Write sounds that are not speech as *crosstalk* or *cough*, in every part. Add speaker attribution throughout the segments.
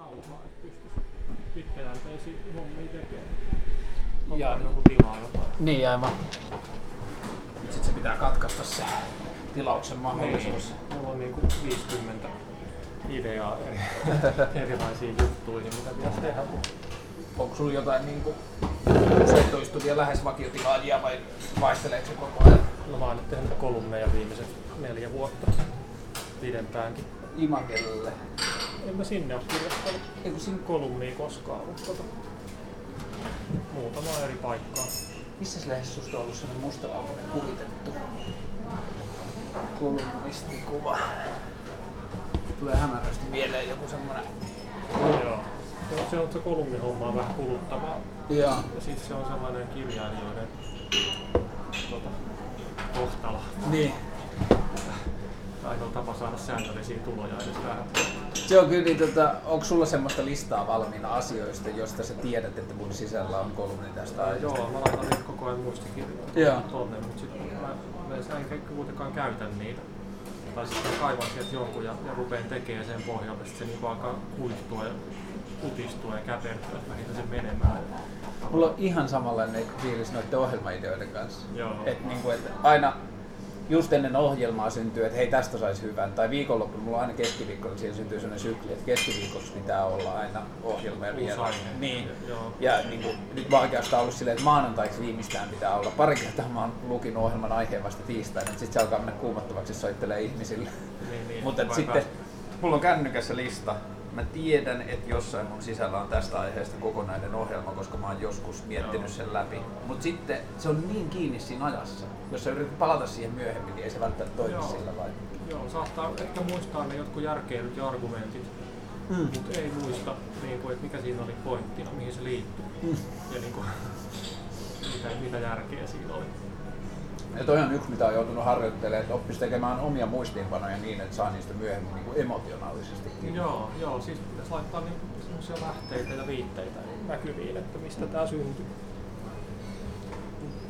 Speaker 1: rauhaa, että pystyisi pitkäjänteisiä hommia tekemään.
Speaker 2: Ja-
Speaker 1: Onko joku tilaa jotain?
Speaker 2: Niin aivan. Sitten se pitää katkaista se tilauksen mahdollisuus.
Speaker 1: Niin, mulla on niinku 50 ideaa eri, *laughs* erilaisiin juttuihin, mitä pitäisi tehdä.
Speaker 2: Onko sulla jotain niinku usein toistuvia lähes vakiotilaajia vai vaihteleeko se koko ajan?
Speaker 1: No mä oon nyt tehnyt kolumneja viimeiset neljä vuotta pidempäänkin.
Speaker 2: Imagelle.
Speaker 1: En mä sinne ole kirjoittanut
Speaker 2: Eikö siinä,
Speaker 1: kolumnia koskaan, mutta tota, muutama eri paikkaa.
Speaker 2: missä lehdessä susta on ollut sellainen mustavalkoinen kuvitettu kolumnistikuva? Tulee hämärästi mieleen joku semmonen.
Speaker 1: Joo. Se on, se on se kolumnihomma on vähän kuluttavaa.
Speaker 2: Joo.
Speaker 1: Ja sitten se on sellainen kirjailijoiden tota, kohtalo.
Speaker 2: Niin.
Speaker 1: Ainoa tapa saada säännöllisiä tuloja edes vähän.
Speaker 2: Se on kyllä, niin, tota, onko sulla semmoista listaa valmiina asioista, josta sä tiedät, että mun sisällä on kolumni tästä aiheesta?
Speaker 1: Joo, mä laitan niitä koko ajan muistikirjoja
Speaker 2: Joo.
Speaker 1: tonne, mutta sitten mä, mä en kuitenkaan käytä niitä. Tai sitten kaivan sieltä jonkun ja, ja rupeen tekemään sen pohjalta, sitten se niinku alkaa kuihtua ja kutistua ja käpertyä, että mä sen menemään.
Speaker 2: Mulla on ihan samanlainen fiilis noiden ohjelmaideoiden kanssa.
Speaker 1: Joo.
Speaker 2: Et niinku, et aina just ennen ohjelmaa syntyy, että hei tästä saisi hyvän. Tai viikonloppuna, mulla on aina keskiviikkona siihen syntyy sellainen sykli, että keskiviikoksi pitää olla aina ohjelma ja vielä. Niin.
Speaker 1: Joo.
Speaker 2: Ja niin kuin, nyt mä oikeastaan ollut silleen, että maanantaiksi viimeistään pitää olla. Pari kertaa mä oon lukinut ohjelman aiheen vasta tiistaina, että sit se alkaa mennä kuumottavaksi, jos soittelee ihmisille.
Speaker 1: Niin, niin,
Speaker 2: Mutta sitten.
Speaker 3: Mulla on kännykässä lista. Mä tiedän, että jossain mun sisällä on tästä aiheesta kokonainen ohjelma, koska mä oon joskus miettinyt sen läpi.
Speaker 2: Mutta sitten se on niin kiinni siinä ajassa. Jos sä yrität palata siihen myöhemmin, niin ei se välttämättä toimi
Speaker 1: Joo.
Speaker 2: sillä vai.
Speaker 1: Joo, saattaa ehkä muistaa ne jotkut järkeilyt ja argumentit,
Speaker 2: Mm.
Speaker 1: mutta ei muista, niin kuin, että mikä siinä oli pointtina, mihin se liittyy.
Speaker 2: Mm.
Speaker 1: Ja niin kuin, *laughs* mitä, mitä järkeä siinä oli.
Speaker 2: Ja toi on yksi, mitä on joutunut harjoittelemaan, että oppisi tekemään omia muistiinpanoja niin, että saa niistä myöhemmin niin kuin emotionaalisesti kiinni.
Speaker 1: Joo, joo, siis pitäisi laittaa niin semmoisia lähteitä ja viitteitä näkyviin, että mistä tää syntyy.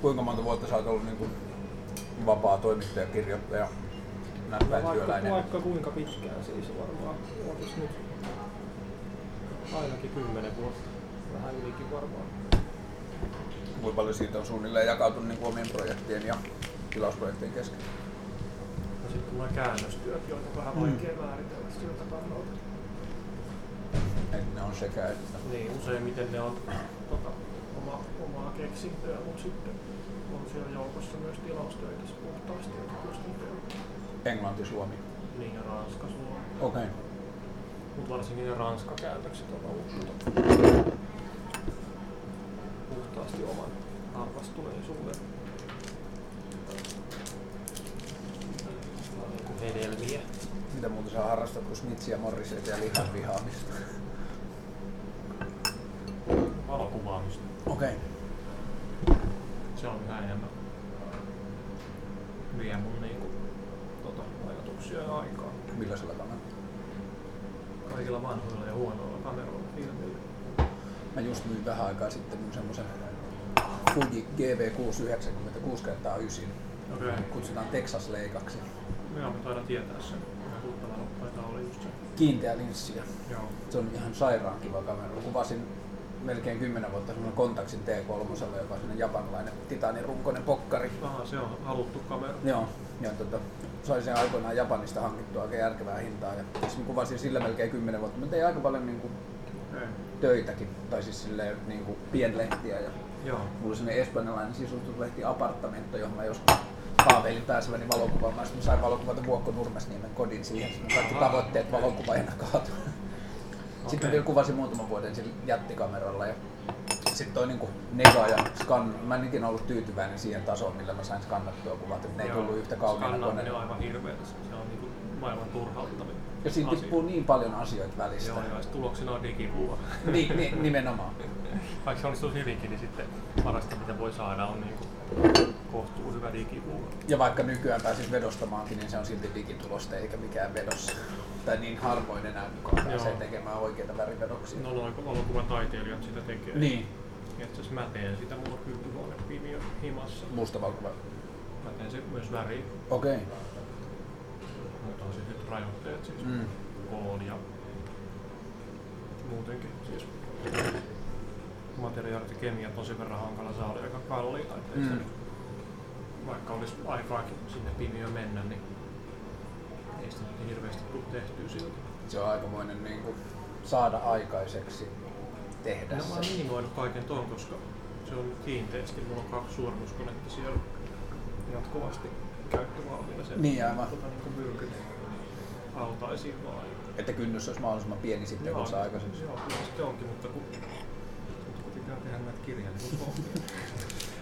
Speaker 2: Kuinka monta vuotta sä oot ollut niin kuin vapaa toimittaja, kirjoittaja, näppäin
Speaker 1: Vaikka, vaikka kuinka pitkään siis varmaan olisi nyt ainakin kymmenen vuotta, vähän ylikin varmaan.
Speaker 2: Kuinka paljon siitä on suunnilleen jakautunut niin omien projektien ja tilausprojektien kesken?
Speaker 1: Ja sitten tulee käännöstyöt, joita on vähän
Speaker 2: Mm.
Speaker 1: vaikea määritellä siltä kannalta.
Speaker 2: Että ne on sekä että.
Speaker 1: Niin, useimmiten ne on tota, oma, omaa keksintöä, mutta sitten on siellä joukossa myös tilaustöitä puhtaasti, jotka kustantaa.
Speaker 2: Englanti, Suomi.
Speaker 1: Niin ja Ranska, Suomi.
Speaker 2: Okei. Okay.
Speaker 1: Mutta varsinkin ne Ranska-käännökset on ollut puhtaasti oman arvastuneisuuden niin kuin hedelmiä.
Speaker 2: Mitä muuta sä harrastat kuin snitsiä, morriseita ja lihan vihaamista?
Speaker 1: Valokuvaamista.
Speaker 2: Okei.
Speaker 1: Se on yhä enemmän vie mun niinku, tota, ajatuksia ja aikaa.
Speaker 2: Millaisella kameralla?
Speaker 1: Kaikilla vanhoilla ja huonoilla kameroilla.
Speaker 2: Mä just myin vähän aikaa sitten mun semmosen Fuji GV690 6 x 9
Speaker 1: Okei.
Speaker 2: Kutsutaan Texas leikaksi.
Speaker 1: Joo, mä taidan tietää sen. Taitaa olla just se.
Speaker 2: Kiinteä linssi
Speaker 1: Joo.
Speaker 2: se on ihan sairaan kiva kamera. Kuvasin melkein 10 vuotta semmonen Kontaxin T3, joka on japanilainen titaanirunkoinen pokkari.
Speaker 1: Aha, se on haluttu kamera.
Speaker 2: Joo, ja tota, sain sen aikoinaan Japanista hankittua aika järkevää hintaa. Ja siis mä kuvasin sillä melkein 10 vuotta. Mä tein aika paljon niin kuin. Töitäkin, tai siis silleen niin kuin pienlehtiä. Ja
Speaker 1: Joo.
Speaker 2: mulla oli sellainen espanjalainen sisustuslehti Apartamento, johon mä joskus haaveilin pääseväni valokuvaamaan. Sitten mä sain valokuvata Vuokko Nurmesniemen kodin siihen. Sitten kaikki tavoitteet valokuvaajana kaatu. Sitten
Speaker 1: Okei.
Speaker 2: mä vielä kuvasin muutaman vuoden sillä jättikameralla. Ja sitten toi niinku nega ja skan, mä en ikinä ollut tyytyväinen siihen tasoon, millä mä sain skannattua kuvat, ne ei tullut yhtä kauniina
Speaker 1: Skannaaminen
Speaker 2: ne.
Speaker 1: on aivan hirveetä. Se on niinku maailman turhauttavin
Speaker 2: Ja siinä
Speaker 1: asia.
Speaker 2: tippuu niin paljon asioita välistä.
Speaker 1: Joo, ja sit tuloksena on digikuva.
Speaker 2: Niin, niin, nimenomaan. *laughs*
Speaker 1: Vaikka se onnistuisi hyvinkin, niin sitten parasta mitä voi saada on niinku kohtuu hyvä digikuva.
Speaker 2: Ja vaikka nykyään pääsis vedostamaankin, niin se on silti digitulosta eikä mikään vedossa. Tai niin harvoin enää kukaan pääsee
Speaker 1: Joo.
Speaker 2: tekemään oikeita värivedoksia.
Speaker 1: No noin valokuvan taiteilijat sitä tekee.
Speaker 2: Niin,
Speaker 1: Itse asiassa mä teen sitä, mulla on kylpyhuone pimiö himassa.
Speaker 2: mustavalkuva.
Speaker 1: Mä teen se myös väriin,
Speaker 2: Okei.
Speaker 1: mutta on sitten rajoitteet siis
Speaker 2: Mm.
Speaker 1: koon ja muutenkin. Siis materiaalit ja kemia tosi verran hankala saada aika kalliita. Että mm. vaikka olisi aikaakin sinne pimiöön mennä, niin ei sitä niin hirveästi tule tehtyä siltä.
Speaker 2: Se on aikamoinen niin kuin, saada aikaiseksi tehdä
Speaker 1: No mä
Speaker 2: se.
Speaker 1: oon minimoinut kaiken ton, koska se on kiinteästi. Mulla on kaksi suurennuskonetta siellä jatkuvasti käyttövalmiina. Se
Speaker 2: Niin, aivan.
Speaker 1: Tota, niin kuin myrkyt altaisiin vaan.
Speaker 2: Että kynnys olisi mahdollisimman pieni sitten, kun saa aikaiseksi.
Speaker 1: Joo, kyllä sitten onkin, mutta kun, kun pitää tehdä näitä kirjallisuushommia.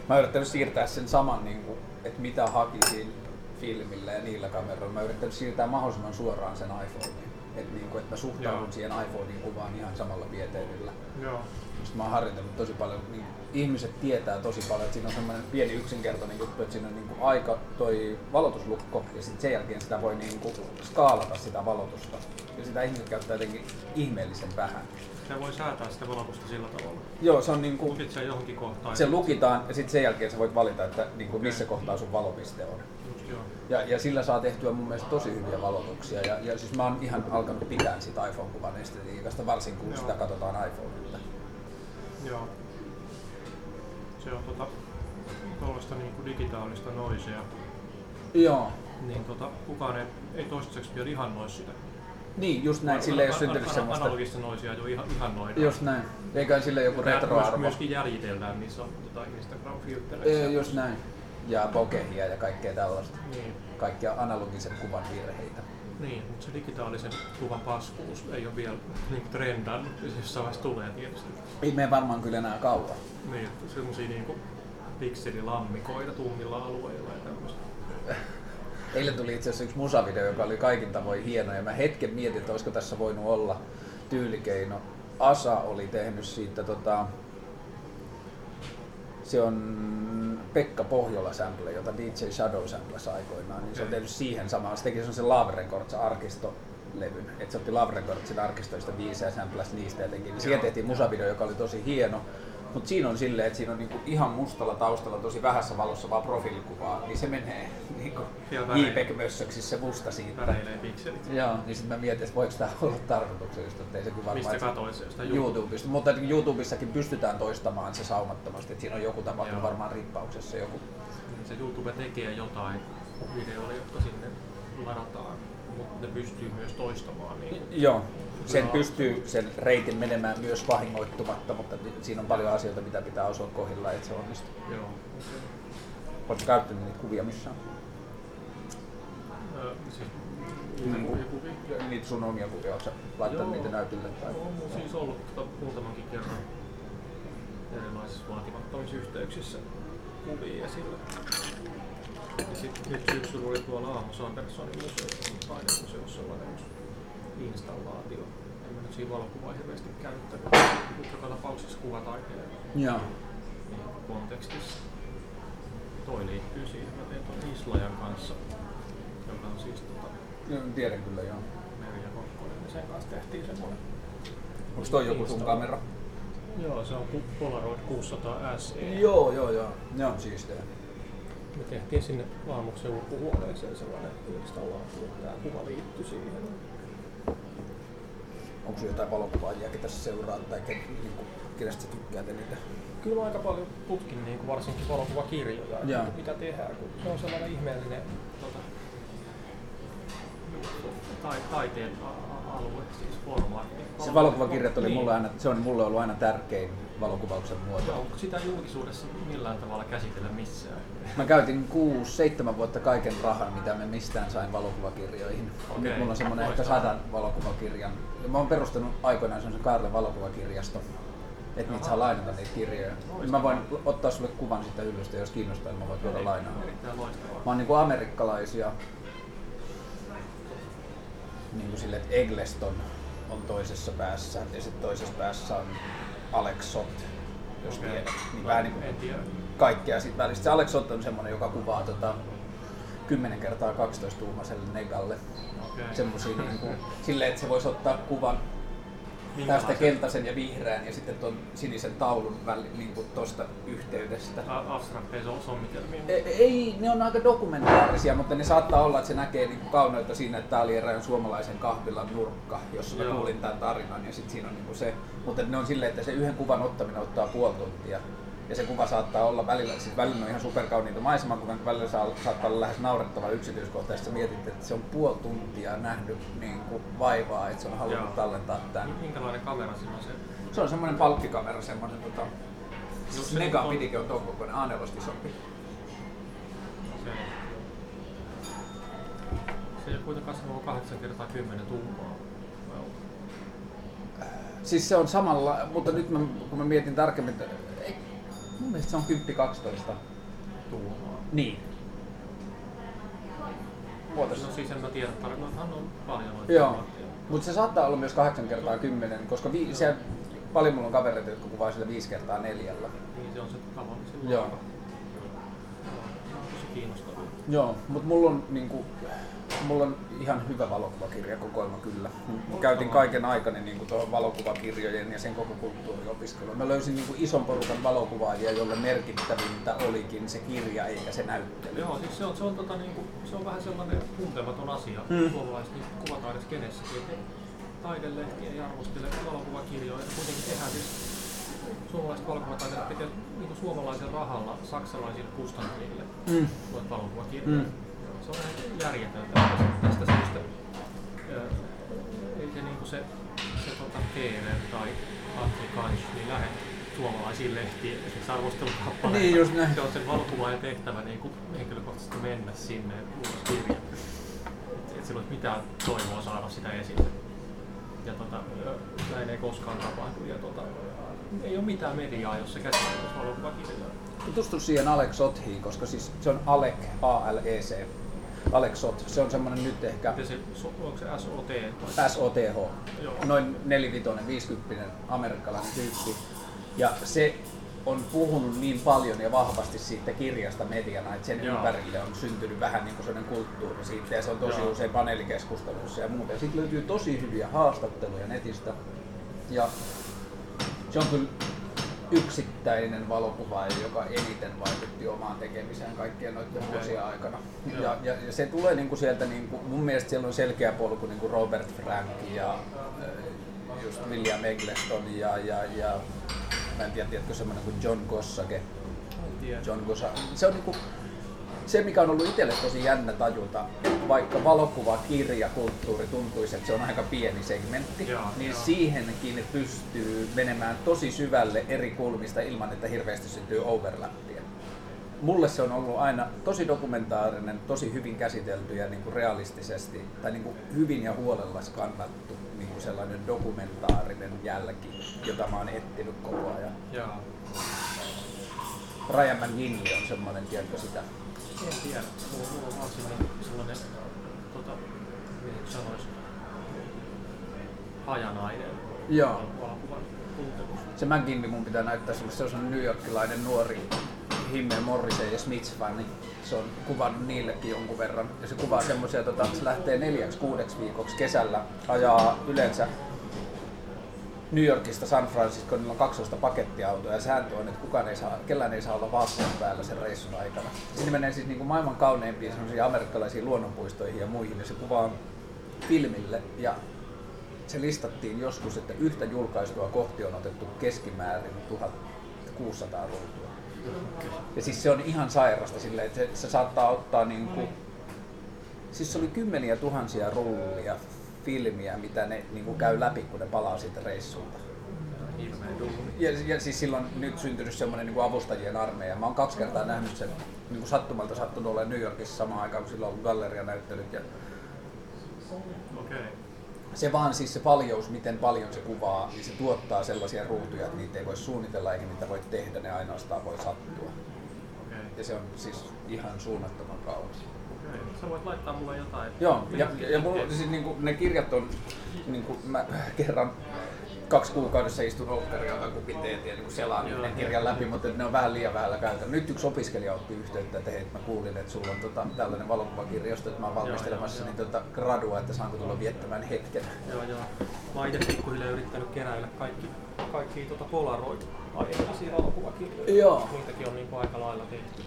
Speaker 2: Mä oon yrittänyt siirtää sen saman, niin kuin, että mitä hakisin filmillä ja niillä kameroilla. Mä oon yrittänyt siirtää mahdollisimman suoraan sen iPhoneen. Että niin kuin, että mä suhtaudun
Speaker 1: Joo.
Speaker 2: siihen iPhonein kuvaan ihan samalla pieteydellä.
Speaker 1: Joo.
Speaker 2: Sitten mä oon harjoitellut tosi paljon, niin ihmiset tietää tosi paljon, että siinä on semmoinen pieni yksinkertainen juttu, että siinä on niin kuin aika toi valotuslukko ja sitten sen jälkeen sitä voi niin kuin skaalata sitä valotusta. Ja sitä ihmiset käyttää jotenkin ihmeellisen vähän.
Speaker 1: Se voi säätää sitä valotusta sillä tavalla.
Speaker 2: Joo, se on niin kuin,
Speaker 1: Lukit sen johonkin kohtaan.
Speaker 2: se lukitaan ja sitten sen jälkeen sä voit valita, että niin kuin missä kohtaa sun valopiste on.
Speaker 1: Joo.
Speaker 2: Ja, ja sillä saa tehtyä mun mielestä tosi hyviä valotuksia. Ja, ja siis mä oon ihan alkanut pitää siitä iPhone-kuvan estetiikasta, varsinkin kun
Speaker 1: Joo.
Speaker 2: sitä katsotaan iPhoneilta.
Speaker 1: Joo. Se on tota, tuollaista niinku digitaalista noisea.
Speaker 2: Joo.
Speaker 1: Niin tota, kukaan ei, ei toistaiseksi vielä ihannoi sitä.
Speaker 2: Niin, just näin. Sille ei ole syntynyt semmoista...
Speaker 1: Analogista noisia jo ihan, ihannoidaan.
Speaker 2: Just näin. Eiköhän sille joku
Speaker 1: Myös-
Speaker 2: retroarvo.
Speaker 1: Myöskin jäljitellään niissä on tota
Speaker 2: Ee,
Speaker 1: Instagram-filtereissä.
Speaker 2: Just näin. Ja bokehia ja kaikkea tällaista.
Speaker 1: Niin,
Speaker 2: Kaikkia analogisen kuvan virheitä.
Speaker 1: Niin, mutta se digitaalisen kuvan paskuus ei ole vielä niin trendannut. Se jossain vaiheessa tulee tietysti.
Speaker 2: Ei mene varmaan kyllä enää kauan.
Speaker 1: Niin, semmosia niinku pikselilammikoita tummilla alueilla ja tämmöistä.
Speaker 2: Eilen tuli itse asiassa yksi musavideo, joka oli kaikin tavoin hieno ja mä hetken mietin, että olisiko tässä voinut olla tyylikeino. Asa oli tehnyt siitä tota, se on Pekka Pohjola sample, jota DJ Shadow samplasi aikoinaan, niin se on
Speaker 1: Okei.
Speaker 2: tehnyt siihen samaan. Se teki sen Love Records arkistolevyn, että se otti Love Recordsin arkistoista biisejä samplasi niistä ja teki. Niin siihen tehtiin musavideo, joka oli tosi hieno. Mutta siinä on silleen, että siinä on niinku ihan mustalla taustalla tosi vähässä valossa vaan profiilikuvaa, niin se menee *laughs* niinku. JPEG-mössöksi se musta siitä.
Speaker 1: Väreilee pikselit.
Speaker 2: Joo, niin sitten mä mietin, että voiko tämä olla tarkoituksellista, että ei se kyllä varmaan...
Speaker 1: Mistä se jostain
Speaker 2: YouTubesta, mutta YouTubessakin pystytään toistamaan se saumattomasti, että siinä on joku tapahtunut
Speaker 1: Joo.
Speaker 2: varmaan rippauksessa joku.
Speaker 1: Se YouTube tekee jotain videoita, jotka sinne ladataan, mutta ne pystyy myös toistamaan. Niin
Speaker 2: Joo, sen pystyy sen reitin menemään myös vahingoittumatta, mutta siinä on paljon asioita, mitä pitää osua kohdilla, että se onnistuu.
Speaker 1: Joo.
Speaker 2: Oletko käyttänyt niitä kuvia missään?
Speaker 1: Öö, siis,
Speaker 2: Niin kuin-. Niitä sun omia kuvia, oletko laittanut
Speaker 1: Joo.
Speaker 2: niitä näytille? Tai?
Speaker 1: On mun siis ollut tota, muutamankin kerran erilaisissa vaatimattomissa yhteyksissä kuvia esillä. Ja sitten nyt syksyllä oli tuolla Aamu Sandersonin museo, taidemuseossa sellainen yksi installaatio. En mä nyt siinä valokuvaa hirveästi käyttänyt, mutta joka tapauksessa kuvataiteen
Speaker 2: Joo.
Speaker 1: niin kontekstissa. Toi liittyy siihen, mä teen tuon Islajan kanssa, joka on siis tota,
Speaker 2: Joo, Tiedän kyllä, joo.
Speaker 1: Merja Kokkonen, niin sen kanssa tehtiin semmoinen
Speaker 2: Onko toi joku sun kamera?
Speaker 1: Joo, se on Polaroid 600 SE.
Speaker 2: Joo, joo, joo. Ne on siistiä.
Speaker 1: Me tehtiin sinne aamuksen ulkohuoneeseen sellainen installaatio, että tämä kuva liittyi siihen.
Speaker 2: Onko jotain valokuvaajia, ketä sä seuraat tai ken, niin kuin, kenestä sä tykkäät eniten?
Speaker 1: Kyllä mä aika paljon tutkin niin kuin varsinkin valokuvakirjoja, että mitä tehdään, kun se on sellainen ihmeellinen tota, tai, taiteen
Speaker 2: Se valokuvakirjat oli mulle aina, se on mulle ollut aina tärkein valokuvauksen muoto.
Speaker 1: Joo, onko sitä julkisuudessa millään tavalla käsitellä missään?
Speaker 2: Mä käytin kuusi, seitsemän vuotta kaiken rahan, mitä mä mistään sain valokuvakirjoihin.
Speaker 1: Okei,
Speaker 2: Nyt mulla on semmonen ehkä sadan valokuvakirjan. Ja mä oon perustanut aikoinaan semmosen Kaarlen valokuvakirjasto. Että niitä saa lainata niitä kirjoja. Mä voin ottaa sulle kuvan siitä hyllystä, jos kiinnostaa, niin mä voin tuoda lainaa. Mä oon niinku amerikkalaisia, niinku sille, että Eggleston on toisessa päässä ja sitten toisessa päässä on Alex Sott, jos
Speaker 1: Okei.
Speaker 2: tiedät. Niin vähän niinku
Speaker 1: En tiedä.
Speaker 2: kaikkea sit välistä. Se Alex Sott on semmonen, joka kuvaa tota 10 kertaa 12 tuumaiselle negalle.
Speaker 1: Okei.
Speaker 2: Semmosia niinku, silleen, että se voisi ottaa kuvan tästä keltaisen ja vihreän ja sitten tuon sinisen taulun väli, niin kuin tuosta yhteydestä.
Speaker 1: Abstrakteja so- sommitelmia.
Speaker 2: E- Ei, ne on aika dokumentaarisia, mutta ne saattaa olla, että se näkee niin kuin kauneutta siinä, että tämä oli erään suomalaisen kahvilan nurkka, jossa mä
Speaker 1: Joo.
Speaker 2: kuulin tämän tarinan ja sitten siinä on niin kuin se. Mutta ne on silleen, että se yhden kuvan ottaminen ottaa puoli tuntia. Ja se kuva saattaa olla välillä, siis välillä on ihan superkauniita maisemakuvia, mutta välillä saa, saattaa olla lähes naurettava yksityiskohta, ja mietit, että se on puoli tuntia nähnyt niin kuin vaivaa, että se on halunnut
Speaker 1: Joo.
Speaker 2: tallentaa tämän.
Speaker 1: Minkälainen kamera siinä on se?
Speaker 2: Se on semmoinen palkkikamera, semmoinen tota,
Speaker 1: se on-
Speaker 2: pidikin on ton kokoinen, A4 isompi.
Speaker 1: Se, se ei ole kuitenkaan sama 8 kertaa 10 tuumaa.
Speaker 2: Siis se on samalla, mutta nyt mä, kun mä mietin tarkemmin, mun mielestä se on 10-12.
Speaker 1: tuumaa.
Speaker 2: Niin. Ootas.
Speaker 1: No siis en mä tiedä tarkkaan, hän on paljon noita
Speaker 2: Joo. Mutta se saattaa olla myös 8 kertaa 10, koska vi, se, paljon mulla on kavereita, jotka kuvaa sillä 5 kertaa neljällä.
Speaker 1: Niin se on se tavallisen
Speaker 2: Joo.
Speaker 1: tosi kiinnostavia.
Speaker 2: Joo, mutta mulla on niinku, mulla on ihan hyvä valokuvakirjakokoelma kyllä. Mä käytin kaiken aikani niinku tuohon valokuvakirjojen ja sen koko kulttuuriopiskeluun. Mä löysin niinku ison porukan valokuvaajia, jolle merkittävintä olikin se kirja eikä se näyttely.
Speaker 1: Joo, siis se on, se on, tota, niinku, se on vähän sellainen tuntematon asia
Speaker 2: Mm.
Speaker 1: mm. suomalaisessa niin kuvataidessa kenessäkin. Että taidelehtiä ja arvostelee valokuvakirjoja. Ja kuitenkin tehdään siis suomalaiset valokuvataiteilijat tekee niin suomalaisen rahalla saksalaisille kustantajille
Speaker 2: Mm.
Speaker 1: valokuvakirjoja.
Speaker 2: Mm.
Speaker 1: Se on ihan järjetöntä. Tästä syystä ei se, niinku se, se tota, TV tai Kanch niin lähde suomalaisiin lehtiin esimerkiksi arvostelukappaleita.
Speaker 2: Niin, just näin.
Speaker 1: Se on sen valokuvaajan tehtävä niin kuin henkilökohtaisesti mennä sinne ulos kirja. Et, et sillä olisi mitään toivoa saada sitä esille. Ja tota, näin ei koskaan tapahdu. Ja tota, ei ole mitään mediaa, jos se käsittelisi valokuvakirjaa.
Speaker 2: Tutustu siihen Alex Sothiin, koska siis se on Alec, A-L-E-C. Alex Sot, se on semmonen nyt ehkä
Speaker 1: Miten se, onko se SOT? vai-
Speaker 2: SOTH,
Speaker 1: Joo.
Speaker 2: noin nelivitoinen, 50 amerikkalainen tyyppi. Ja se on puhunut niin paljon ja vahvasti siitä kirjasta mediana, että sen
Speaker 1: Joo.
Speaker 2: ympärille on syntynyt vähän niin kuin kulttuuri siitä ja se on tosi
Speaker 1: Joo.
Speaker 2: usein paneelikeskusteluissa ja muuta. Ja sitten löytyy tosi hyviä haastatteluja netistä. Ja se on kyllä yksittäinen valokuvaaja, joka eniten vaikutti omaan tekemiseen kaikkien noiden vuosien aikana.
Speaker 1: Joo.
Speaker 2: Ja, ja, ja, se tulee niinku sieltä, niinku, mun mielestä siellä on selkeä polku niinku Robert Frank ja äh, just William Eggleston ja, ja, ja mä en tiedä, tiedätkö semmoinen kuin John Gossage. John Gossa. Se on niinku, se, mikä on ollut itselle tosi jännä tajuta, vaikka valokuva, kirja, kulttuuri tuntuisi, että se on aika pieni segmentti,
Speaker 1: Joo,
Speaker 2: niin
Speaker 1: joo.
Speaker 2: siihenkin pystyy menemään tosi syvälle eri kulmista ilman, että hirveästi syntyy overlappia. Mulle se on ollut aina tosi dokumentaarinen, tosi hyvin käsitelty ja niin kuin realistisesti, tai niin kuin hyvin ja huolella skannattu niin kuin sellainen dokumentaarinen jälki, jota mä oon etsinyt koko ajan.
Speaker 1: Joo.
Speaker 2: Ryan McGinley on semmoinen, tiedätkö sitä?
Speaker 1: En tiedä. Mulla, mulla on sellainen, sellainen tota, miten sanois, hajanainen
Speaker 2: Joo.
Speaker 1: valokuvan tuntemus.
Speaker 2: Se McGinley mun pitää näyttää sulle, se on New Yorkilainen nuori Himmel Morrison ja Smiths-fani. Se on kuvannut niillekin jonkun verran. Ja se kuvaa semmoisia, tota, se lähtee neljäksi kuudeksi viikoksi kesällä, ajaa yleensä New Yorkista San Francisco, niillä on 12 pakettiautoa ja sääntö on, että kukaan ei saa, kellään ei saa olla vaatteet päällä sen reissun aikana. Sinne menee siis niin kuin maailman kauneimpiin amerikkalaisiin luonnonpuistoihin ja muihin ja se kuvaa filmille ja se listattiin joskus, että yhtä julkaistua kohti on otettu keskimäärin 1600 ruutua. Ja siis se on ihan sairasta silleen, että se, se saattaa ottaa niinku, siis se oli kymmeniä tuhansia rullia filmiä, mitä ne niinku käy läpi, kun ne palaa siitä reissulta. Ja, ja siis silloin nyt syntynyt semmoinen niin avustajien armeija. Mä oon kaksi kertaa nähnyt sen niin kuin sattumalta sattunut olemaan New Yorkissa samaan aikaan, kun silloin on ollut gallerianäyttelyt. Ja
Speaker 1: Okei.
Speaker 2: se vaan siis se paljous, miten paljon se kuvaa, niin se tuottaa sellaisia ruutuja, että niitä ei voi suunnitella eikä niitä voi tehdä, ne ainoastaan voi sattua.
Speaker 1: Okei.
Speaker 2: Ja se on siis ihan suunnattoman kaunis.
Speaker 1: Sä voit laittaa mulle jotain.
Speaker 2: Joo, ja, ja mulla, siis niinku, ne kirjat on, niinku, mä kerran kaksi kuukaudessa istun olkkaria tai kupin teet ja niinku selaan
Speaker 1: Joo.
Speaker 2: yhden kirjan läpi, mutta ne on vähän liian vähällä käytetty. Nyt yksi opiskelija otti yhteyttä, että hei, mä kuulin, että sulla on tota, tällainen valokuvakirjasto, että mä oon valmistelemassa niin tota, gradua, että saanko tulla viettämään hetken.
Speaker 1: Joo, joo. Mä oon itse pikkuhiljaa yrittänyt keräillä kaikki, kaikki tota Polaroid aiheellisia valokuvakirjoja.
Speaker 2: Joo.
Speaker 1: Niitäkin on niin aika lailla tehty.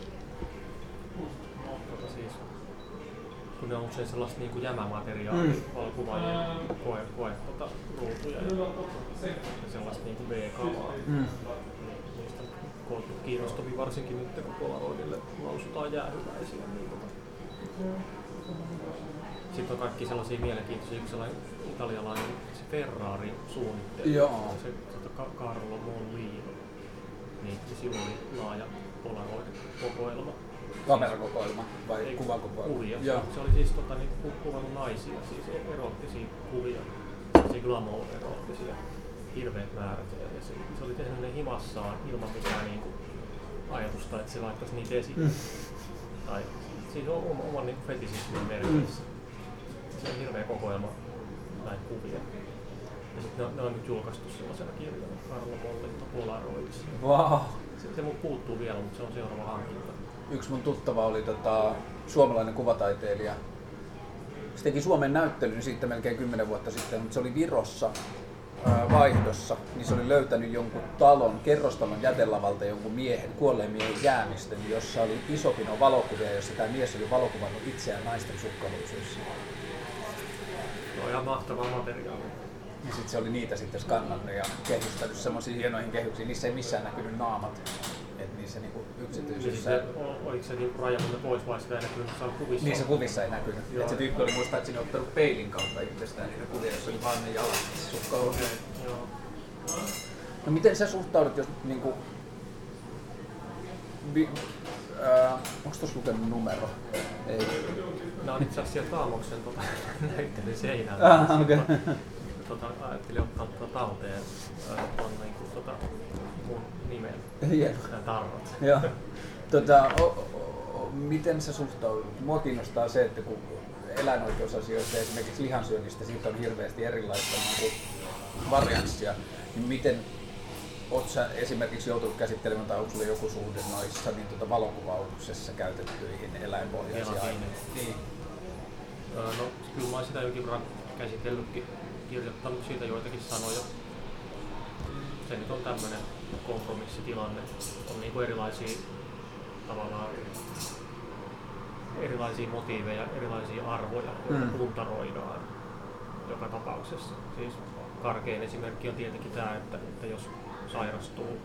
Speaker 1: Tota siis, kun ne on usein sellaista niin kuin jämämateriaalia,
Speaker 2: Mm.
Speaker 1: mm. valokuvaajien koe, koe tota, ruutuja ja, ja sellaista niin kuin V-kavaa.
Speaker 2: Mm.
Speaker 1: Niistä kiinnostavia, varsinkin nyt kun Polaroidille lausutaan jäähyväisiä. Niin tota. Sitten on kaikki sellaisia mielenkiintoisia, yksi sellainen italialainen se Ferrari suunnittelija,
Speaker 2: Joo.
Speaker 1: se tota, Carlo Monlino, niin sillä oli laaja Polaroid-kokoelma.
Speaker 2: Kamerakokoelma vai
Speaker 1: Ei,
Speaker 2: kuvakokoelma?
Speaker 1: Kuvia.
Speaker 2: Joo.
Speaker 1: Se oli siis tota, niin, ku- kuvannut naisia, siis e- erottisia kuvia, sellaisia glamour-erottisia, hirveät määrät. Ja se, se oli tehnyt ne himassaan ilman mitään niin kuin, ajatusta, että se laittaisi niitä esille.
Speaker 2: Mm.
Speaker 1: Tai siis on oma, oman niin fetisismin merkissä. Se on hirveä kokoelma näitä kuvia. Ja sitten ne, ne on nyt julkaistu sellaisena kirjana, Karlo Molletta Polaroidissa.
Speaker 2: Wow.
Speaker 1: Se, se mun puuttuu vielä, mutta se on seuraava hankinta.
Speaker 2: Yksi mun tuttava oli tota, suomalainen kuvataiteilija. Se teki Suomen näyttelyn siitä melkein 10 vuotta sitten, mutta se oli Virossa ää, vaihdossa, niin se oli löytänyt jonkun talon, kerrostalon jätelavalta jonkun miehen, kuolleen miehen jäämistön, jossa oli iso pino valokuvia, jossa tämä mies oli valokuvannut itseään naisten sukkaluisuissa.
Speaker 1: On ihan mahtavaa materiaalia.
Speaker 2: Ja sitten se oli niitä sitten skannannut ja kehystänyt semmoisiin hienoihin kehyksiin. Niissä ei missään näkynyt naamat. Et niissä niinku
Speaker 1: Siis
Speaker 2: yksityisissä...
Speaker 1: se, o- oliko se niinku rajannut ne pois vai sitä ei näkynyt jossain kuvissa?
Speaker 2: Niissä kuvissa ei näkynyt.
Speaker 1: Joo.
Speaker 2: Et se tyyppi oli muistaakseni ottanut peilin kautta itsestään niitä kuvia, joissa oli vaan ne jalat sukka okay.
Speaker 1: joo.
Speaker 2: No miten sä suhtaudut, jos niinku... Vi, äh, onks tossa lukenut numero? Ei.
Speaker 1: Nämä on itse asiassa siellä Taamoksen tota, näyttelyn seinällä.
Speaker 2: Ah, okei.
Speaker 1: Tota, ajattelin ottaa tota talteen äh, ton niinku, tota, tarrat.
Speaker 2: Joo. Tota, o, o, miten sä suhtaudut? Mua kiinnostaa se, että kun eläinoikeusasioista ja esimerkiksi lihansyönnistä siitä on hirveästi erilaista niin varianssia, niin miten oot sä esimerkiksi joutunut käsittelemään tai onko sulla joku suhde noissa niin tuota valokuvauksessa käytettyihin eläinpohjaisiin aineisiin? Niin.
Speaker 1: Öö, no, kyllä mä oon sitä jonkin verran käsitellytkin, kirjoittanut siitä joitakin sanoja. Se nyt on tämmöinen kompromissitilanne. On niinku erilaisia tavallaan erilaisia motiiveja, erilaisia arvoja, joita
Speaker 2: Mm.
Speaker 1: puntaroidaan joka tapauksessa. Siis karkein esimerkki on tietenkin tämä, että, että jos sairastuu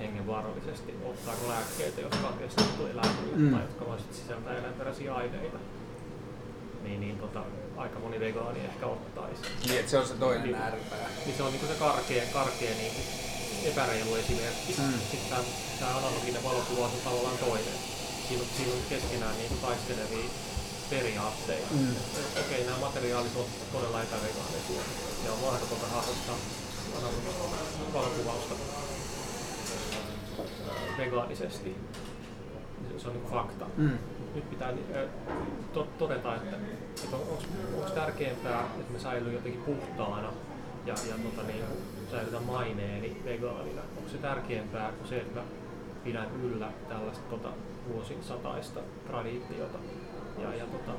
Speaker 1: hengenvaarallisesti, ottaako lääkkeitä, jotka on testettu eläimille
Speaker 2: Mm.
Speaker 1: tai jotka voisivat sisältää eläinperäisiä aineita. Niin, niin tota, aika moni vegaani ehkä ottaisi.
Speaker 2: niin, että se on se toinen
Speaker 1: Niin.
Speaker 2: ääripää.
Speaker 1: Niin se on niinku se karkea, karkea niinku epäreilu esimerkki.
Speaker 2: Mm.
Speaker 1: Sitten tämä, tämä analoginen valokuvaus on tavallaan toinen. Siinä on, siinä on keskenään niinku taistelevia periaatteita.
Speaker 2: Mm.
Speaker 1: Okei, nämä materiaalit on todella epävegaanisia. Ja on mahdotonta analogista valokuvausta vegaanisesti. Se- Se on niinku fakta.
Speaker 2: Mm.
Speaker 1: Nyt pitää äh, to- todeta, että, että on, onko tärkeämpää, että me säilyy jotenkin puhtaana ja, ja tota, niin, säilytän maineeni vegaanina. Onko se tärkeämpää kuin se, että mä pidän yllä tällaista tota, vuosisataista traditiota ja, ja tota,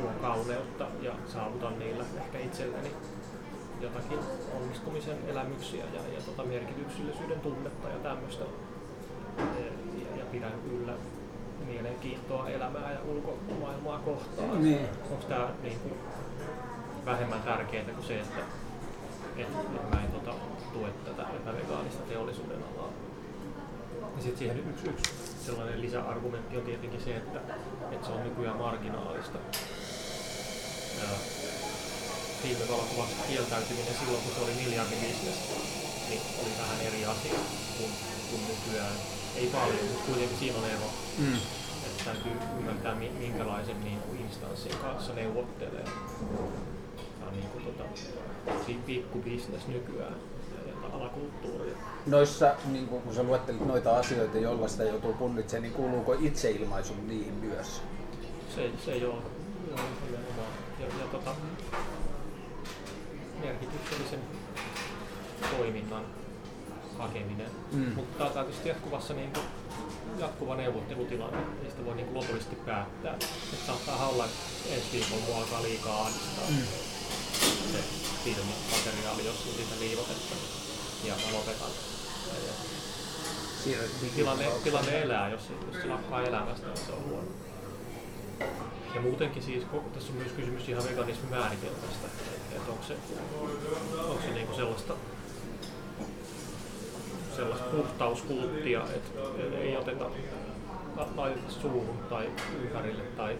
Speaker 1: luon kauneutta ja saavutan niillä ehkä itselleni jotakin onnistumisen elämyksiä ja, ja tota merkityksellisyyden tunnetta ja tämmöistä. Ja, ja pidän yllä mielenkiintoa elämää ja ulkomaailmaa kohtaan.
Speaker 2: Niin.
Speaker 1: Onko tämä niin kuin, vähemmän tärkeää kuin se, että et, et mä en tota, tue tätä epävegaanista teollisuuden alaa? Ja sitten siihen yksi, yksi sellainen lisäargumentti on tietenkin se, että, että se on nykyään marginaalista. Ja filmivalokuvasta kieltäytyminen silloin, kun se oli miljardibisnes, niin oli vähän eri asia kuin, kuin nykyään. Ei paljon, mutta kuitenkin siinä on ero.
Speaker 2: Mm.
Speaker 1: Että täytyy ymmärtää, mi- minkälaisen niin instanssin kanssa neuvottelee. On niin kuin, tota, pi- pikkubisnes nykyään alakulttuuria.
Speaker 2: Noissa, niin kun, kun sä luettelit noita asioita, joilla sitä joutuu punnitsemaan, niin kuuluuko itseilmaisu niihin myös?
Speaker 1: se, se joo, joo nimenomaan. Ja, ja tota, merkityksellisen toiminnan hakeminen.
Speaker 2: Mm.
Speaker 1: Mutta tämä on tietysti jatkuvassa niin kuin, jatkuva neuvottelutilanne, ei sitä voi niin kuin lopullisesti päättää. Et saattaa olla, että ensi viikolla mua alkaa liikaa ahdistaa
Speaker 2: Mm.
Speaker 1: Se filmimateriaali, jos on siitä liivotetta. Ja mä lopetan. Ja
Speaker 2: Siinä
Speaker 1: tilanne, tilanne elää, jos, se- jos se lakkaa elämästä, niin se on huono. Ja muutenkin siis, tässä on myös kysymys ihan veganismin määritelmästä, että et onko se, onko se niinku sellaista, sellaista puhtauskulttia, että ei oteta, la- laiteta suuhun tai ympärille tai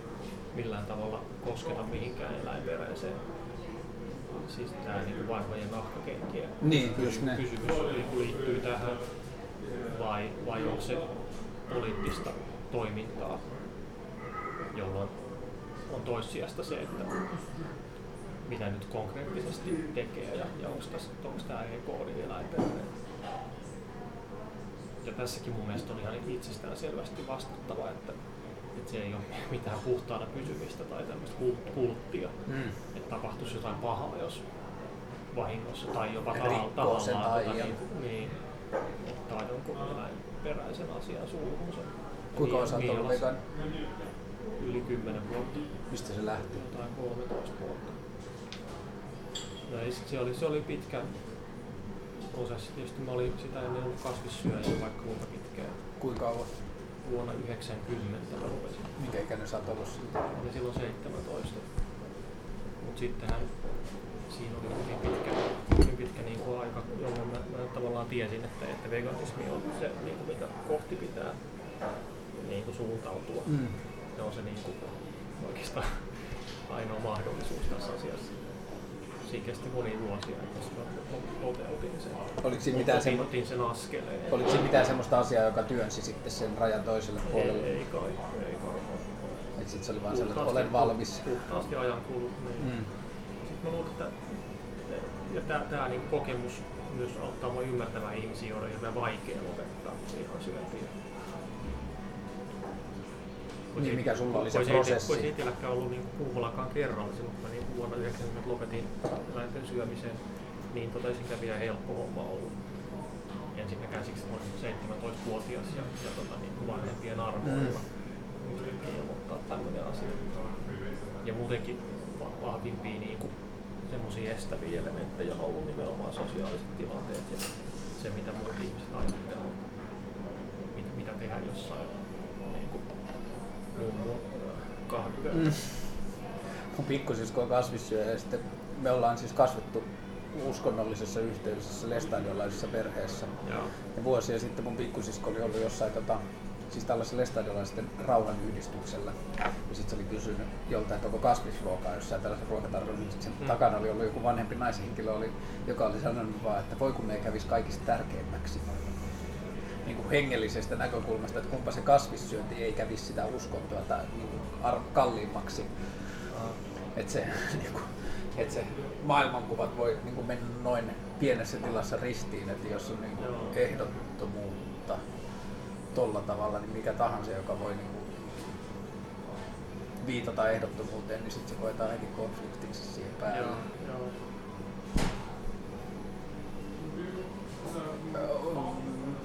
Speaker 1: millään tavalla kosketa mihinkään eläinperäiseen. Siis tämä niinku vanhojen nahkakenkien
Speaker 2: Niin, just ne.
Speaker 1: kysymys li- liittyy tähän vai, vai onko se poliittista toimintaa, jolloin on toissijasta se, että mitä nyt konkreettisesti tekee ja, ja onko, tämä e-koodi eläinperäinen. Ja tässäkin mun mielestä on ihan itsestään selvästi vastattava, että, että se ei ole *laughs* mitään puhtaana pysymistä tai tämmöistä kult- kulttia,
Speaker 2: Mm.
Speaker 1: että tapahtuisi jotain pahaa, jos vahingossa tai jopa tahallaan tota,
Speaker 2: ajan.
Speaker 1: niin, niin, ottaa jonkun eläinperäisen asian suuhunsa.
Speaker 2: Kuinka on
Speaker 1: niin
Speaker 2: ollut vegan?
Speaker 1: Yli 10 vuotta,
Speaker 2: Mistä se lähti?
Speaker 1: jotain 13 vuotta. No ei, se, oli, se oli pitkä prosessi. Tietysti mä olin sitä ennen ollut kasvissyöjä vaikka kuinka pitkään.
Speaker 2: Kuinka kauan?
Speaker 1: Vuonna 90 mä rupesin.
Speaker 2: Mikä ikäinen sä oot ollut siltä?
Speaker 1: Oli silloin 17. Mutta sittenhän siinä oli hyvin pitkä, hyvin pitkä niin kuin aika, jolloin mä, mä tavallaan tiesin, että, että veganismi on se, niin kuin mitä kohti pitää niin kuin suuntautua.
Speaker 2: Mm.
Speaker 1: Se on se niin kuin, oikeastaan *laughs* ainoa mahdollisuus tässä asiassa. Siinä kesti monia vuosia, että mä toteutin sen.
Speaker 2: Oliko siinä mitään, semmo-
Speaker 1: otin sen askeleen.
Speaker 2: oliko siinä mitään semmoista asiaa, joka työnsi sitten sen rajan toiselle
Speaker 1: ei,
Speaker 2: puolelle?
Speaker 1: ei kai, ei kai.
Speaker 2: Et sit se oli vaan sellainen, että olen valmis.
Speaker 1: Puhtaasti ajan kulut. Niin.
Speaker 2: Mm.
Speaker 1: Sitten mä luulen, että ja tää, tää niin kokemus myös auttaa mua ymmärtämään ihmisiä, joiden on vaikea lopettaa ihan syöntiä.
Speaker 2: Niin, mikä sulla oli se prosessi?
Speaker 1: Voisi itselläkään ollut niin kummallakaan kerralla. Silloin kun mä niin vuonna 90 lopetin eläinten syömisen, niin tota ei sekään vielä helppo homma ollut. Ensinnäkään siksi, olin 17-vuotias ja, ja tota, niin vanhempien armoilla. Mm. Ilmoittaa tämmöinen asia. Ja muutenkin va- vahvimpia niin kuin, semmoisia estäviä elementtejä on ollut nimenomaan sosiaaliset tilanteet ja se, mitä muut ihmiset ajattelee. Mitä, mitä tehdä jossain kahvipöydässä.
Speaker 2: Mm. Mun pikkusisko on kasvissyöjä ja sitten me ollaan siis kasvettu uskonnollisessa yhteydessä lestadiolaisessa perheessä.
Speaker 1: Joo.
Speaker 2: Ja vuosia sitten mun pikkusisko oli ollut jossain tota, siis tällaisessa lestadiolaisten rauhanyhdistyksellä. Ja sitten se oli kysynyt joltain, että onko kasvisruokaa jossain tällaisessa ruokatarkoituksessa. Sen
Speaker 1: Mm.
Speaker 2: takana oli ollut joku vanhempi naishenkilö, oli, joka oli sanonut vaan, että voi kun me kävisi kaikista tärkeimmäksi. Niin kuin hengellisestä näkökulmasta, että kumpa se kasvissyönti ei kävisi sitä uskontoa tai niin kuin kalliimmaksi. Että se, *laughs* niin kuin, että se maailmankuvat voi niin kuin mennä noin pienessä tilassa ristiin, että jos on niin kuin ehdottomuutta tolla tavalla, niin mikä tahansa, joka voi niin kuin viitata ehdottomuuteen, niin sitten se koetaan heti konfliktiksi siihen päälle.
Speaker 1: Joo. Joo.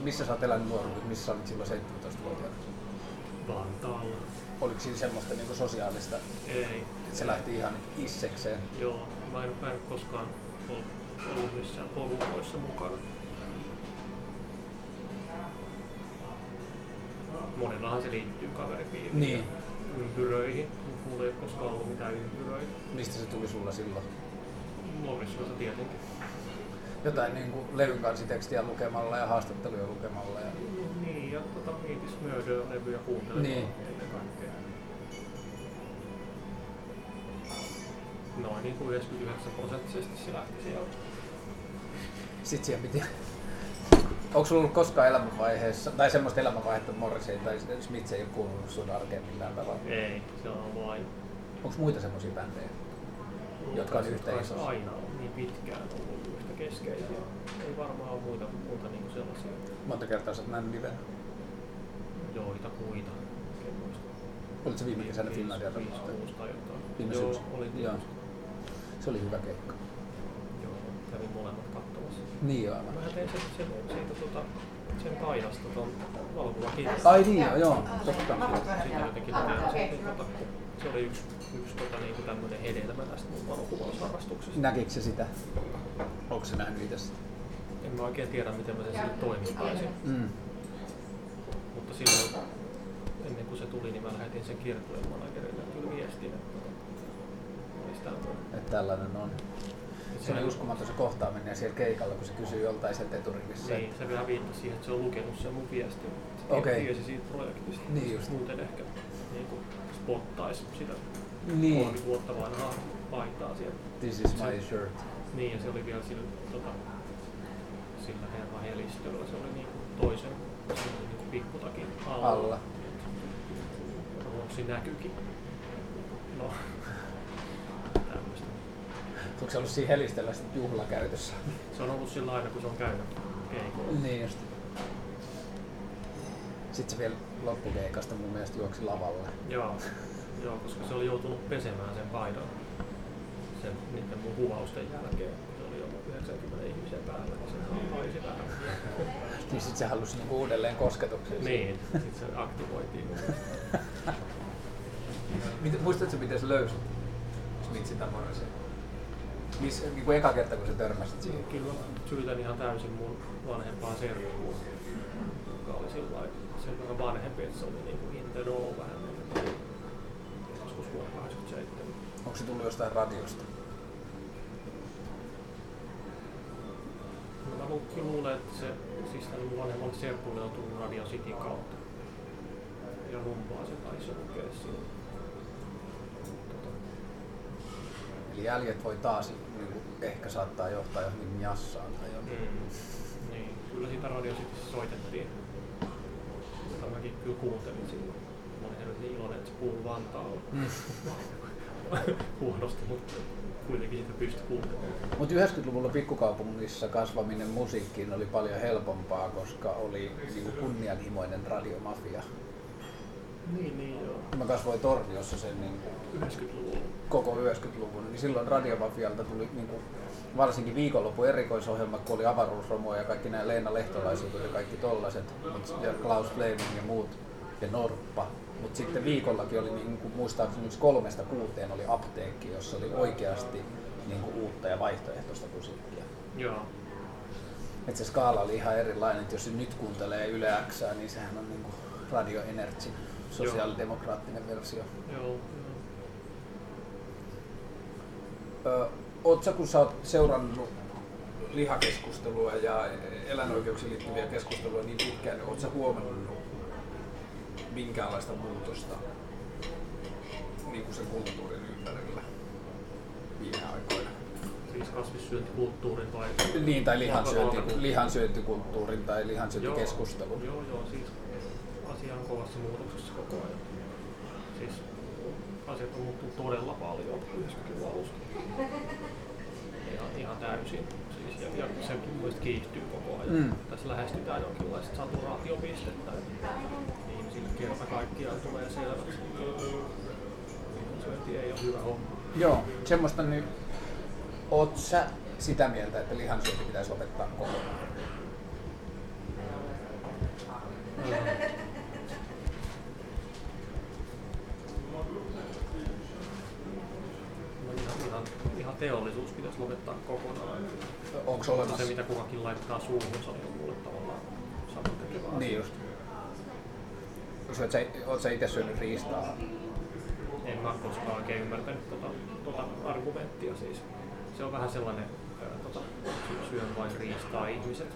Speaker 2: Missä sä oot elänyt nuoruudessa? Missä olit silloin 17-vuotiaana?
Speaker 1: Vantaalla.
Speaker 2: Oliko siinä semmoista niin sosiaalista,
Speaker 1: Ei.
Speaker 2: että se lähti ihan issekseen?
Speaker 1: Joo, mä en, mä en koskaan ollut, ollut missään porukoissa mukana. Monellahan se liittyy kaveripiiriin.
Speaker 2: Niin.
Speaker 1: Ympyröihin, mutta mulla ei ole koskaan ollut mitään ympyröitä.
Speaker 2: Mistä se tuli sulla silloin?
Speaker 1: Morrisonsa tietenkin.
Speaker 2: Jotain niin kuin levyn kansitekstiä lukemalla ja haastatteluja lukemalla. Ja...
Speaker 1: Niin, ja tota Miitis Murder-levyjä kuuntelemalla
Speaker 2: Niin.
Speaker 1: ennen kaikkea. Noin niin kuin 99 prosenttisesti se lähti sieltä.
Speaker 2: Sitten siihen piti... Onko sulla ollut koskaan elämänvaiheessa, tai semmoista elämänvaihetta, että Morrissey tai Smith ei ole kuulunut sun arkeen millään tavalla?
Speaker 1: Ei, se on aina.
Speaker 2: Onko muita semmoisia bändejä? Jotka on yhtä isossa.
Speaker 1: aina on niin pitkään ollut yhtä keskeisiä. Ei varmaan ole muita, muuta niin sellaisia
Speaker 2: Monta kertaa sä oot nähnyt livenä.
Speaker 1: joita kuita. Muista.
Speaker 2: Olit se viime kesänä Finlandia radiossa?
Speaker 1: Viisi, tai jotain.
Speaker 2: Viime
Speaker 1: Joo,
Speaker 2: syksy.
Speaker 1: oli
Speaker 2: Joo. Se oli hyvä keikka.
Speaker 1: Joo, kävin molemmat katsomassa.
Speaker 2: Niin aivan.
Speaker 1: Mä tein sen, sen, siitä, tota, sen valokuvakin.
Speaker 2: Ai niin, joo, totta.
Speaker 1: Siitä jotenkin tota, se oli yksi, yksi tota, niin tämmöinen hedelmä tästä mun valokuvausharrastuksesta.
Speaker 2: Näkikö se sitä? Onko se nähnyt itse sitä?
Speaker 1: En mä oikein tiedä, miten mä sen sille toimittaisin.
Speaker 2: Mm.
Speaker 1: Mutta silloin, ennen kuin se tuli, niin mä lähetin sen kiertueen managerille kyllä viestin, että.
Speaker 2: Että tällainen on. Se oli uskomaton se kohtaaminen siellä keikalla, kun se kysyi joltain sieltä eturivissä.
Speaker 1: Niin, se vähän viittasi siihen, että se on lukenut sen mun viestin. Se
Speaker 2: Okei.
Speaker 1: tiesi siitä projektista.
Speaker 2: Niin just.
Speaker 1: Muuten ehkä niin kuin spottaisi sitä
Speaker 2: Niin.
Speaker 1: kolme vuotta vanhaa paitaa sieltä.
Speaker 2: This is my shirt.
Speaker 1: Niin, ja se oli vielä sillä, tota, sillä herra helistöllä. Se oli niin kuin toisen niin kuin pikkutakin alla.
Speaker 2: Alla.
Speaker 1: Ruotsi näkyykin. No.
Speaker 2: Onko se ollut siinä helistellä sitten juhlakäytössä?
Speaker 1: Se on ollut sillä aina, kun se on käynyt keikoilla.
Speaker 2: niin just. Sitten se vielä loppukeikasta mun mielestä juoksi lavalle.
Speaker 1: Joo, joo, koska se oli joutunut pesemään sen paidan sen niiden mun kuvausten jälkeen. Se oli ollut 90 ihmisen päällä, niin se haisi vähän. *laughs*
Speaker 2: Niin sit se halusi niinku uudelleen kosketuksen.
Speaker 1: Niin, sitten se aktivoitiin. *laughs*
Speaker 2: Muistatko miten se löysi Smitsin Morrison? Missä, niin kuin eka kerta kun sä törmäsit siihen?
Speaker 1: Kyllä syytän ihan täysin mun vanhempaa serkkua, joka oli sillä lailla sen verran vanhempi, että se oli niin kuin in the know vähän. Joskus vuonna 87.
Speaker 2: Onko se tullut jostain radiosta?
Speaker 1: No, mä kyllä luulen, että se, siis tälle mun vanhemmalle serkulle on tullut Radio Cityn kautta. Ja rumpaa se taisi lukea siinä. Tota,
Speaker 2: Eli jäljet voi taas niin kuin, ehkä saattaa johtaa johonkin jassaan tai jotain.
Speaker 1: mm, niin, kyllä sitä Radio Cityssä soitettiin. Jota mäkin kyllä kuuntelin silloin. Mä olin helvetin iloinen, että se kuuluu Vantaalla.
Speaker 2: Mm. *laughs*
Speaker 1: Huonosti, mutta kuitenkin sitä pystyi kuuntelemaan.
Speaker 2: Mutta 90-luvulla pikkukaupungissa kasvaminen musiikkiin oli paljon helpompaa, koska oli niin kunnianhimoinen radiomafia.
Speaker 1: Niin, niin joo.
Speaker 2: Mä kasvoin Torniossa sen niin kuin
Speaker 1: 90-luvulla.
Speaker 2: koko 90-luvun, niin silloin radiomafialta tuli niin kuin, varsinkin viikonlopun erikoisohjelmat, kun oli avaruusromoja ja kaikki nämä Leena Lehtolaisuudet ja kaikki tollaset, ja Klaus Fleming ja muut, ja Norppa. Mutta sitten viikollakin oli, niin kuin, muistaakseni kolmesta kuuteen oli apteekki, jossa oli oikeasti niin kuin, uutta ja vaihtoehtoista musiikkia.
Speaker 1: Joo.
Speaker 2: Et se skaala oli ihan erilainen, että jos se nyt kuuntelee Yle X, niin sehän on niin kuin Radio Energy, sosiaalidemokraattinen versio.
Speaker 1: Joo, joo.
Speaker 2: Ö, oot sä, kun sä oot seurannut lihakeskustelua ja eläinoikeuksiin liittyviä keskusteluja niin pitkään, oot sä huomannut minkäänlaista muutosta niin kuin sen kulttuurin ympärillä viime aikoina?
Speaker 1: Siis kasvissyöntikulttuurin vai...
Speaker 2: Niin, tai lihansyönti, lihansyöntikulttuurin tai lihansyöntikeskustelun.
Speaker 1: Joo, joo, siis asia on kovassa muutoksessa koko ajan. Siis asiat on muuttunut todella paljon 90-luvun alusta. Ihan, ihan täysin. Siis, ja, ja se mun kiihtyy koko ajan.
Speaker 2: Mm.
Speaker 1: Tässä lähestytään jonkinlaista saturaatiopistettä. että Ihmisille kerta kaikkiaan tulee selväksi. Syönti ei ole hyvä homma.
Speaker 2: Joo, semmoista nyt. Oot sä sitä mieltä, että lihansyönti pitäisi lopettaa kokonaan?
Speaker 1: No ihan, ihan, ihan teollisuus pitäisi lopettaa kokonaan.
Speaker 2: Onko
Speaker 1: Se
Speaker 2: olemassa?
Speaker 1: mitä kukakin laittaa suuhunsa niin on mulle tavallaan samantekevä asia.
Speaker 2: Niin just. Syöt sä, oot sä itse syönyt riistaa?
Speaker 1: En mä koskaan oikein ymmärtänyt tota, tota argumenttia siis. Se on vähän sellainen, ää, tota, sy- syön vain riistaa ihmiset.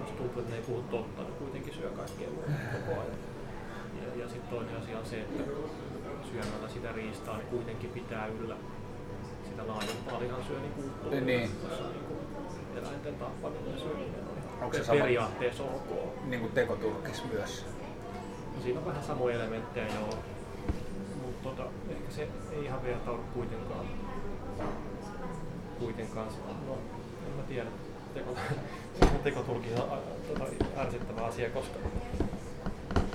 Speaker 1: Musta tuntuu, että ne ei puhu totta, ne kuitenkin syö kaikkea muuta koko ajan. Ja, ja sitten toinen asia on se, että syömällä sitä riistaa, niin kuitenkin pitää yllä sitä laajempaa lihansyönnin kulttuuria.
Speaker 2: Niin.
Speaker 1: jossa niinku eläinten tappaminen syöminen on
Speaker 2: Onko se sama-
Speaker 1: periaatteessa ok.
Speaker 2: Niin kuin tekoturkis myös.
Speaker 1: No siinä on vähän samoja elementtejä joo. Mutta tota, ehkä se ei ihan vertaudu kuitenkaan. Kuitenkaan, se- no en mä tiedä. Teko, *laughs* tekoturki on tota, ärsyttävä asia, koska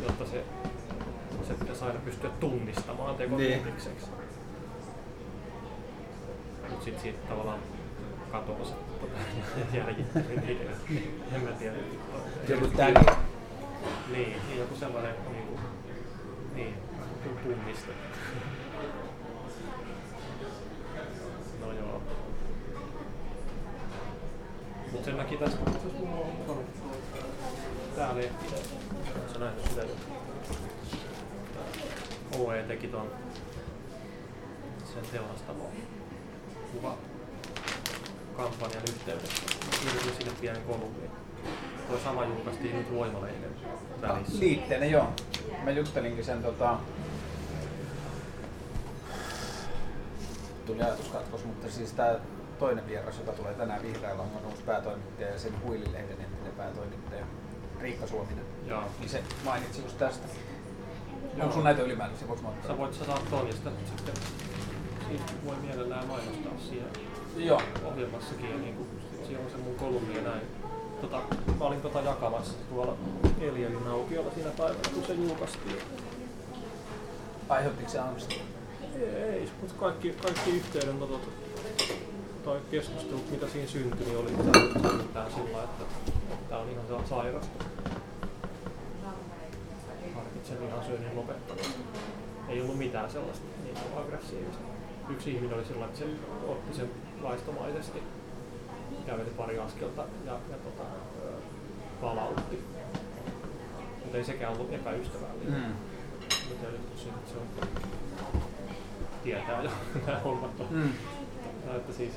Speaker 1: jotta se se pitäisi aina pystyä tunnistamaan teko
Speaker 2: Niin.
Speaker 1: Tunnikseksi. Mut sit siitä tavallaan katoaa se tota, *laughs* idea. En mä tiedä.
Speaker 2: Joku.
Speaker 1: Niin, niin joku sellainen niinku, niin, joku tunniste. No joo. Mut sen näki tästä, tää lehti. Sä nähnyt sitä? OE teki ton sen teurastamon kuva kampanjan yhteydessä. Kirjoitin sinne pienen kolumnin. Tuo sama julkaistiin nyt Voimalehden välissä.
Speaker 2: Liitteenä joo. Mä juttelinkin sen tota... Tuli ajatuskatkos, mutta siis tää toinen vieras, joka tulee tänään vihreällä, on uusi päätoimittaja ja sen Huililehden entinen päätoimittaja Riikka Suominen.
Speaker 1: Joo.
Speaker 2: Niin se mainitsi just tästä. Onko sun näitä ylimääräisiä? Voinko mä ottaa?
Speaker 1: Sä voit sä saada ton ja sitten, siitä voi mielellään mainostaa siellä
Speaker 2: Joo.
Speaker 1: ohjelmassakin ja niin kuin, siellä on se mun kolumni ja näin. Tota, mä olin tota jakamassa tuolla Elielin aukiolla siinä päivänä, kun se julkaistiin.
Speaker 2: Aiheuttiko se angstia?
Speaker 1: Ei, mutta kaikki, kaikki yhteydenotot tai keskustelut, mitä siinä syntyi, niin oli säilyttää sillä, että tämä on ihan sa- sairasta. Harkitsen ihan syönnin lopettamista. Ei ollut mitään sellaista niin aggressiivista. Yksi ihminen oli sillä, että se otti sen laistomaisesti, käveli pari askelta ja, ja tota, palautti. Mutta ei sekään ollut epäystävällinen.
Speaker 2: Mm.
Speaker 1: Mutta siinä, että se on tietää jo *laughs* nämä hommat.
Speaker 2: Mm.
Speaker 1: Ja, että siis,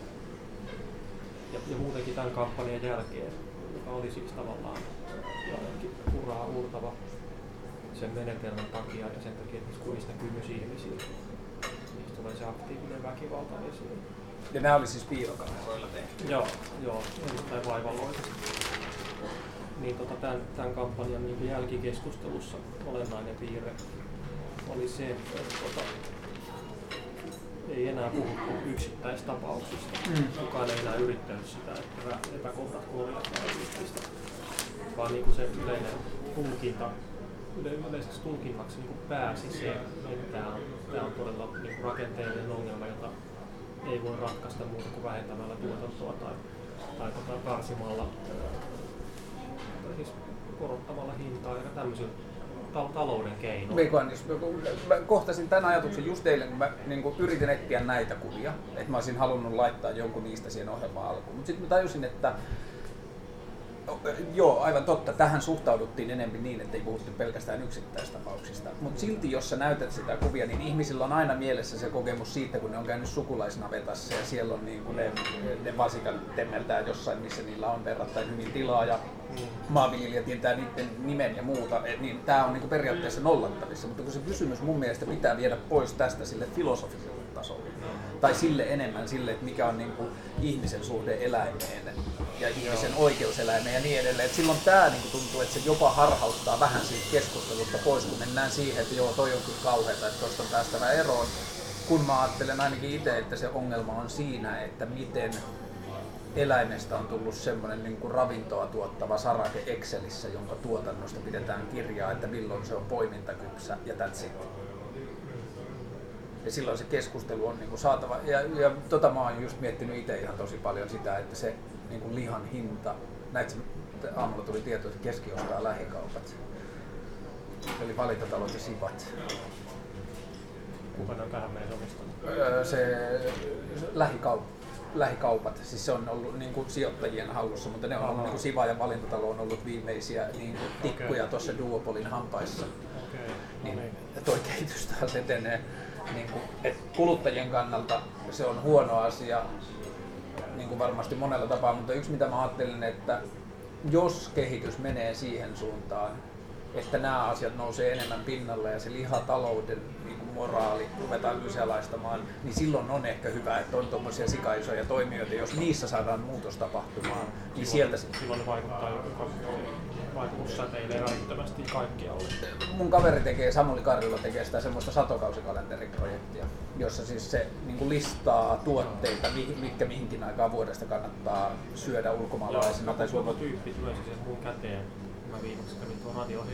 Speaker 1: ja, ja muutenkin tämän kampanjan jälkeen, joka oli siis tavallaan jotenkin uraa uurtava sen menetelmän takia ja sen takia, että niistä kymys ihmisiä, se aktiivinen väkivalta esiin.
Speaker 2: Ja nämä oli siis piilokameroilla tehty.
Speaker 1: Joo, joo, erittäin vaivalloisesti. Niin tota, tämän, tämän kampanjan niin jälkikeskustelussa olennainen piirre oli se, että tota, ei enää puhuttu yksittäistapauksista.
Speaker 2: Mm.
Speaker 1: Kukaan ei enää yrittänyt sitä, että epä- epäkohdat korjataan vaan niin kuin se yleinen tulkinta, yle, yleiseksi tulkinnaksi niin pääsi se, että tämä on, tämä on todella niin rakenteellinen ongelma, jota ei voi ratkaista muuta kuin vähentämällä tuotantoa tai, tai tota, karsimalla, tai siis korottamalla hintaa ja tämmöisillä ta- talouden.
Speaker 2: Veikon, jos mä kohtasin tämän ajatuksen just eilen, kun mä niin kuin yritin etsiä näitä kuvia, että mä olisin halunnut laittaa jonkun niistä siihen ohjelmaan alkuun. Mutta sitten mä tajusin, että Joo, aivan totta. Tähän suhtauduttiin enemmän niin, että ei puhuttu pelkästään yksittäistapauksista. Mutta silti, jos sä näytät sitä kuvia, niin ihmisillä on aina mielessä se kokemus siitä, kun ne on käynyt sukulaisnavetassa ja siellä on niin kuin ne, ne vasikat temmeltää jossain, missä niillä on verrattain hyvin tilaa ja maanviljelijä tietää niiden nimen ja muuta, et niin tämä on niinku periaatteessa nollattavissa, mutta kun se kysymys mun mielestä pitää viedä pois tästä sille filosofiselle tasolle. Tai sille enemmän sille, että mikä on niinku ihmisen suhde eläimeen ja ihmisen oikeuseläimeen ja niin edelleen. Et silloin tämä niinku tuntuu, että se jopa harhauttaa vähän siitä keskustelusta pois, kun mennään siihen, että joo, toi on kyllä kauheata, että tuosta on päästävä eroon. Kun mä ajattelen ainakin itse, että se ongelma on siinä, että miten eläimestä on tullut semmoinen niin kuin ravintoa tuottava sarake Excelissä, jonka tuotannosta pidetään kirjaa, että milloin se on poimintakypsä ja that's it. Ja silloin se keskustelu on niin kuin saatava. Ja, ja tota mä oon just miettinyt itse ihan tosi paljon sitä, että se niin kuin lihan hinta, näitä aamulla tuli tieto, että keski ostaa lähikaupat. Eli valintatalot ja sivat.
Speaker 1: Kuka on tähän meidän omistanut?
Speaker 2: Öö, se lähikaup, lähikaupat, siis se on ollut niin kuin sijoittajien hallussa, mutta ne on ollut niin kuin Siva ja Valintatalo on ollut viimeisiä niin kuin tikkuja
Speaker 1: Okei.
Speaker 2: tuossa Duopolin hampaissa. Niin,
Speaker 1: no niin.
Speaker 2: ja toi kehitys taas etenee. Niin kuin, et kuluttajien kannalta se on huono asia niin kuin varmasti monella tapaa, mutta yksi mitä mä ajattelin, että jos kehitys menee siihen suuntaan, että nämä asiat nousee enemmän pinnalle ja se lihatalouden niin kuin moraali ruvetaan kyseenalaistamaan, niin silloin on ehkä hyvä, että on tuommoisia sikaisoja toimijoita, jos niissä saadaan muutos tapahtumaan, niin sieltä se-
Speaker 1: Silloin vaikuttaa, vaikutus säteilee välittömästi kaikkialle.
Speaker 2: mun kaveri tekee, Samuli Karjula tekee sitä semmoista satokausikalenteriprojektia, jossa siis se niin kuin listaa tuotteita, mi- mitkä mihinkin aikaan vuodesta kannattaa syödä ulkomaalaisina tai
Speaker 1: Joku
Speaker 2: suomalaisina.
Speaker 1: tyyppi tulee siihen mun käteen Mä viimeksi kävin tuon Radio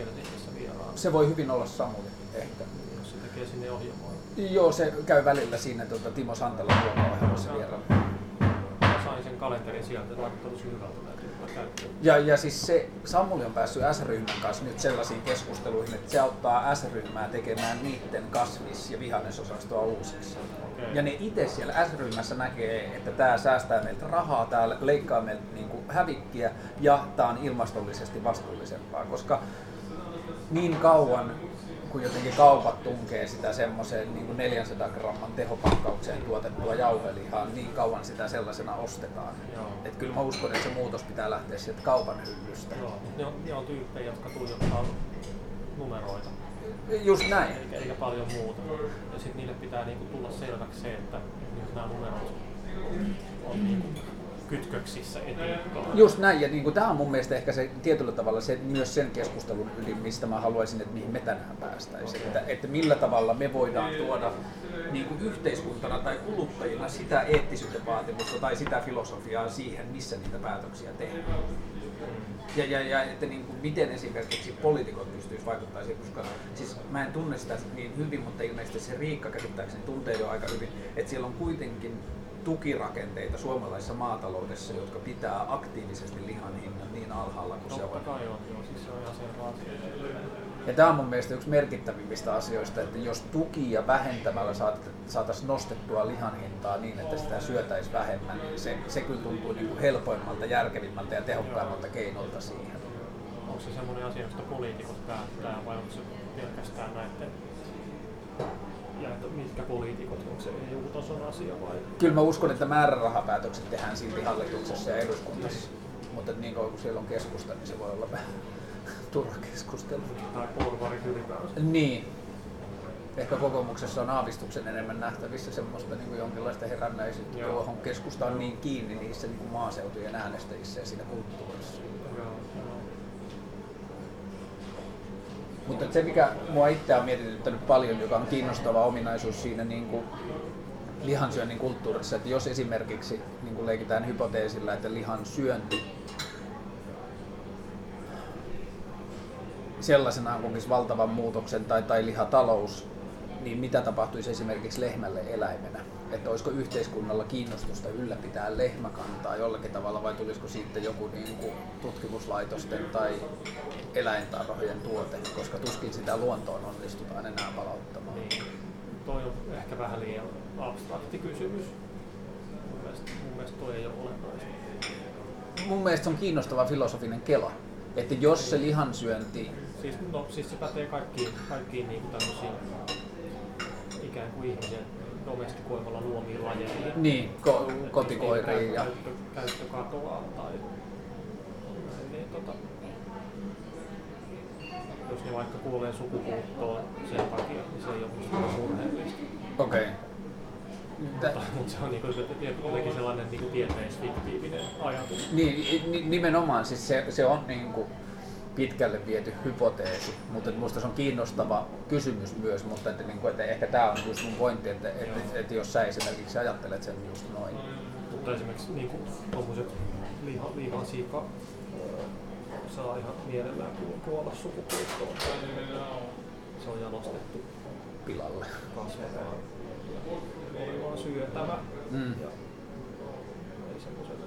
Speaker 1: vieraan,
Speaker 2: Se voi hyvin olla Samuli ehkä.
Speaker 1: jos se tekee sinne ohjelmoa.
Speaker 2: Joo, se käy välillä siinä tuota, Timo Santalan ruokaohjelmassa vieraana.
Speaker 1: Mä sain sen kalenterin sieltä, että tosi hyvältä.
Speaker 2: Ja, ja siis se, Samuli on päässyt S-ryhmän kanssa nyt sellaisiin keskusteluihin, että se auttaa S-ryhmää tekemään niiden kasvis- ja vihannesosastoa uusiksi.
Speaker 1: Okei.
Speaker 2: Ja ne itse siellä S-ryhmässä näkee, että tämä säästää meiltä rahaa, tämä leikkaa meiltä niinku hävikkiä ja tämä on ilmastollisesti vastuullisempaa, koska niin kauan kun jotenkin kaupat tunkee sitä semmoiseen niin 400 gramman tehopakkaukseen tuotettua jauhelihaa, niin kauan sitä sellaisena ostetaan.
Speaker 1: Joo.
Speaker 2: Et kyllä mä uskon, että se muutos pitää lähteä sieltä kaupan hyllystä.
Speaker 1: Joo, ne on, ne on tyyppejä, jotka tuijottaa numeroita,
Speaker 2: Just näin.
Speaker 1: eikä, eikä paljon muuta. Ja sitten niille pitää niinku tulla selväksi se, että nyt nämä numerot on niinku kytköksissä etiikkaan.
Speaker 2: Just näin, ja niin tämä on mun mielestä ehkä se tietyllä tavalla se, myös sen keskustelun ydin, mistä mä haluaisin, että mihin me tänään päästäisiin. Että, että millä tavalla me voidaan tuoda niin kuin yhteiskuntana tai kuluttajina sitä eettisyyden vaatimusta tai sitä filosofiaa siihen, missä niitä päätöksiä tehdään. Ja, ja, ja että niin kuin, miten esimerkiksi poliitikot pystyisivät vaikuttamaan siihen, koska siis mä en tunne sitä niin hyvin, mutta ilmeisesti se Riikka käsittääkseni tuntee jo aika hyvin, että siellä on kuitenkin tukirakenteita suomalaisessa maataloudessa, jotka pitää aktiivisesti lihan hinnan niin alhaalla kuin se
Speaker 1: Totta
Speaker 2: on.
Speaker 1: kai on, joo, siis se on ihan selvä asia.
Speaker 2: Ja tämä on mun mielestä yksi merkittävimmistä asioista, että jos tukia vähentämällä saataisiin nostettua lihan hintaa niin, että sitä syötäisi vähemmän, niin se, se kyllä tuntuu niin kuin helpoimmalta, järkevimmältä ja tehokkaimmalta keinolta siihen.
Speaker 1: Onko se semmoinen asia, josta poliitikot päättää vai onko se pelkästään näiden ja että mitkä poliitikot, onko se EU-tason asia vai?
Speaker 2: Kyllä mä uskon, että määrärahapäätökset tehdään silti hallituksessa ja eduskunnassa, mutta niin kauan kun siellä on keskusta, niin se voi olla vähän turha keskustelu.
Speaker 1: Tai porvarit ylipäänsä.
Speaker 2: Niin. Ehkä kokoomuksessa on aavistuksen enemmän nähtävissä semmoista niin kuin jonkinlaista herännäisyyttä,
Speaker 1: Joo.
Speaker 2: tuohon keskusta on niin kiinni niissä niin kuin maaseutujen äänestäjissä ja siinä kulttuurissa.
Speaker 1: Joo, joo.
Speaker 2: Mutta se, mikä mua itse on mietityttänyt paljon, joka on kiinnostava ominaisuus siinä niin kuin lihansyönnin kulttuurissa, että jos esimerkiksi niin kuin leikitään hypoteesilla, että lihan syönti sellaisenaan kokisi valtavan muutoksen tai, tai lihatalous, niin mitä tapahtuisi esimerkiksi lehmälle eläimenä? Että olisiko yhteiskunnalla kiinnostusta ylläpitää lehmäkantaa jollakin tavalla vai tulisiko siitä joku niin kuin tutkimuslaitosten tai eläintarhojen tuote, koska tuskin sitä luontoon onnistutaan enää palauttamaan.
Speaker 1: Niin. Toi on ehkä vähän liian abstrakti kysymys. Mun mielestä, mun mielestä toi ei ole olennaista.
Speaker 2: Mun mielestä se on kiinnostava filosofinen kela, että jos se lihansyönti
Speaker 1: Siis, no, siis se pätee kaikkiin, kaikkiin niin kuin tämmöisiin ikään kuin ihmisen domestikoimalla luomiin lajeihin.
Speaker 2: niin, ko- kotikoiriin ja
Speaker 1: käyttö, katoaa tai näin, niin, tota, jos ne vaikka kuolee sukupuuttoon sen takia, niin se ei ole musta murheellista.
Speaker 2: okei.
Speaker 1: Mutta, mutta se on niin kuin, jotenkin sellainen niin kuin tieteisfiktiivinen ajatus.
Speaker 2: Niin, ni- nimenomaan siis se, se on niin kuin pitkälle viety hypoteesi, mutta musta se on kiinnostava kysymys myös, mutta että, niin kuin, että ehkä tämä on just mun pointti, että, että, että, että jos sä esimerkiksi ajattelet sen just noin.
Speaker 1: Mutta esimerkiksi niin kuin, tommoset liha, lihan sika öö, saa ihan mielellään ku- kuolla sukupuuttoon. Se on jalostettu
Speaker 2: pilalle.
Speaker 1: kasvamaan. Oli vaan syötävä.
Speaker 2: Mm.
Speaker 1: Ja ei semmoiselle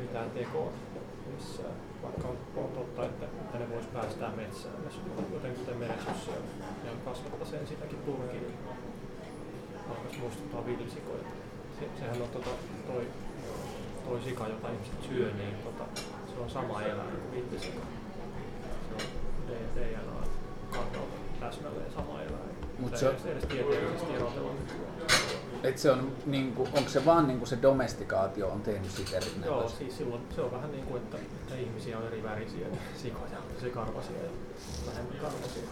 Speaker 1: mitään tekoa missään. Vaikka on totta, että, että ne vois päästää metsään, ne sy- joten kuten merensussa ja kasvattaa sen sitäkin turkiin. Alkaisi muistuttaa villisikoja. Se, sehän on tota, toi, toi sika, jota ihmiset syö, niin tota, se on sama eläin kuin villisika. Se on DNA kannalta täsmälleen sama eläin.
Speaker 2: Mut
Speaker 1: Mutta
Speaker 2: se-. Et se on, niin kuin, onko se vaan niin kuin se domestikaatio on tehnyt siitä
Speaker 1: Joo,
Speaker 2: erinäköistä?
Speaker 1: siis silloin se on vähän niin kuin, että, että ihmisiä on eri värisiä, sikoja, se karvasia ja vähemmän karvasia.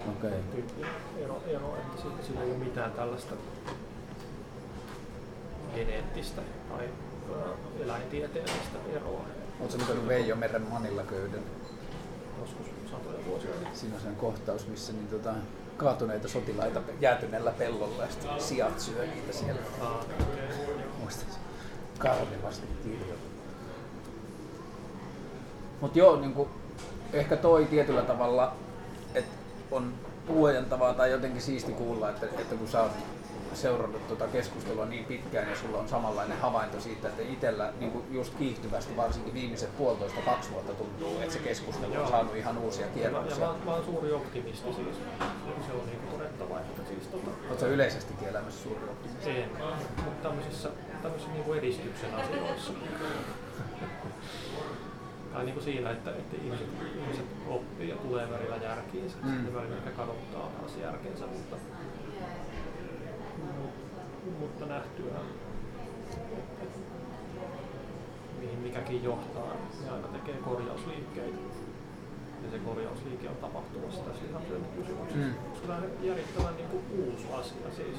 Speaker 2: Okei. Okay.
Speaker 1: Tyyppi ero, ero että sillä, sillä ei ole mitään tällaista geneettistä tai eläintieteellistä eroa.
Speaker 2: Oletko lukenut Veijo Meren Manilla-köyden?
Speaker 1: Joskus satoja vuosia.
Speaker 2: Siinä on sen kohtaus, missä niin tota, kaatuneita sotilaita jäätyneellä pellolla ja sitten sijat syö niitä siellä. Se karmivasti kirjoitettu. Mutta joo, niinku, ehkä toi tietyllä tavalla, että on huojentavaa tai jotenkin siisti kuulla, että, että kun sä oot seurannut tuota keskustelua niin pitkään ja sulla on samanlainen havainto siitä, että itsellä niin kuin just kiihtyvästi varsinkin viimeiset puolitoista kaksi vuotta tuntuu, että se keskustelu on saanut ihan uusia
Speaker 1: Ja,
Speaker 2: kierroksia.
Speaker 1: mä, oon- mä oon suuri optimisti siis. Se on niin todettava, että siis tota,
Speaker 2: Oletko yleisestikin elämässä suuri optimisti?
Speaker 1: en, mutta tämmöisissä, tämmöisissä niin kuin edistyksen asioissa. tai niin kuin siinä, että, että ihmiset, ihmiset oppii ja tulee välillä järkiinsä.
Speaker 2: Mm.
Speaker 1: Sitten välillä ehkä kadottaa taas järkensä, mutta, mutta nähtyä, että mihin mikäkin johtaa, niin aina tekee korjausliikkeitä. Ja se korjausliike on tapahtumassa tässä lihansyöntikysymyksessä.
Speaker 2: Mm.
Speaker 1: Koska tämä on järjettävän niin kuin uusi asia. Siis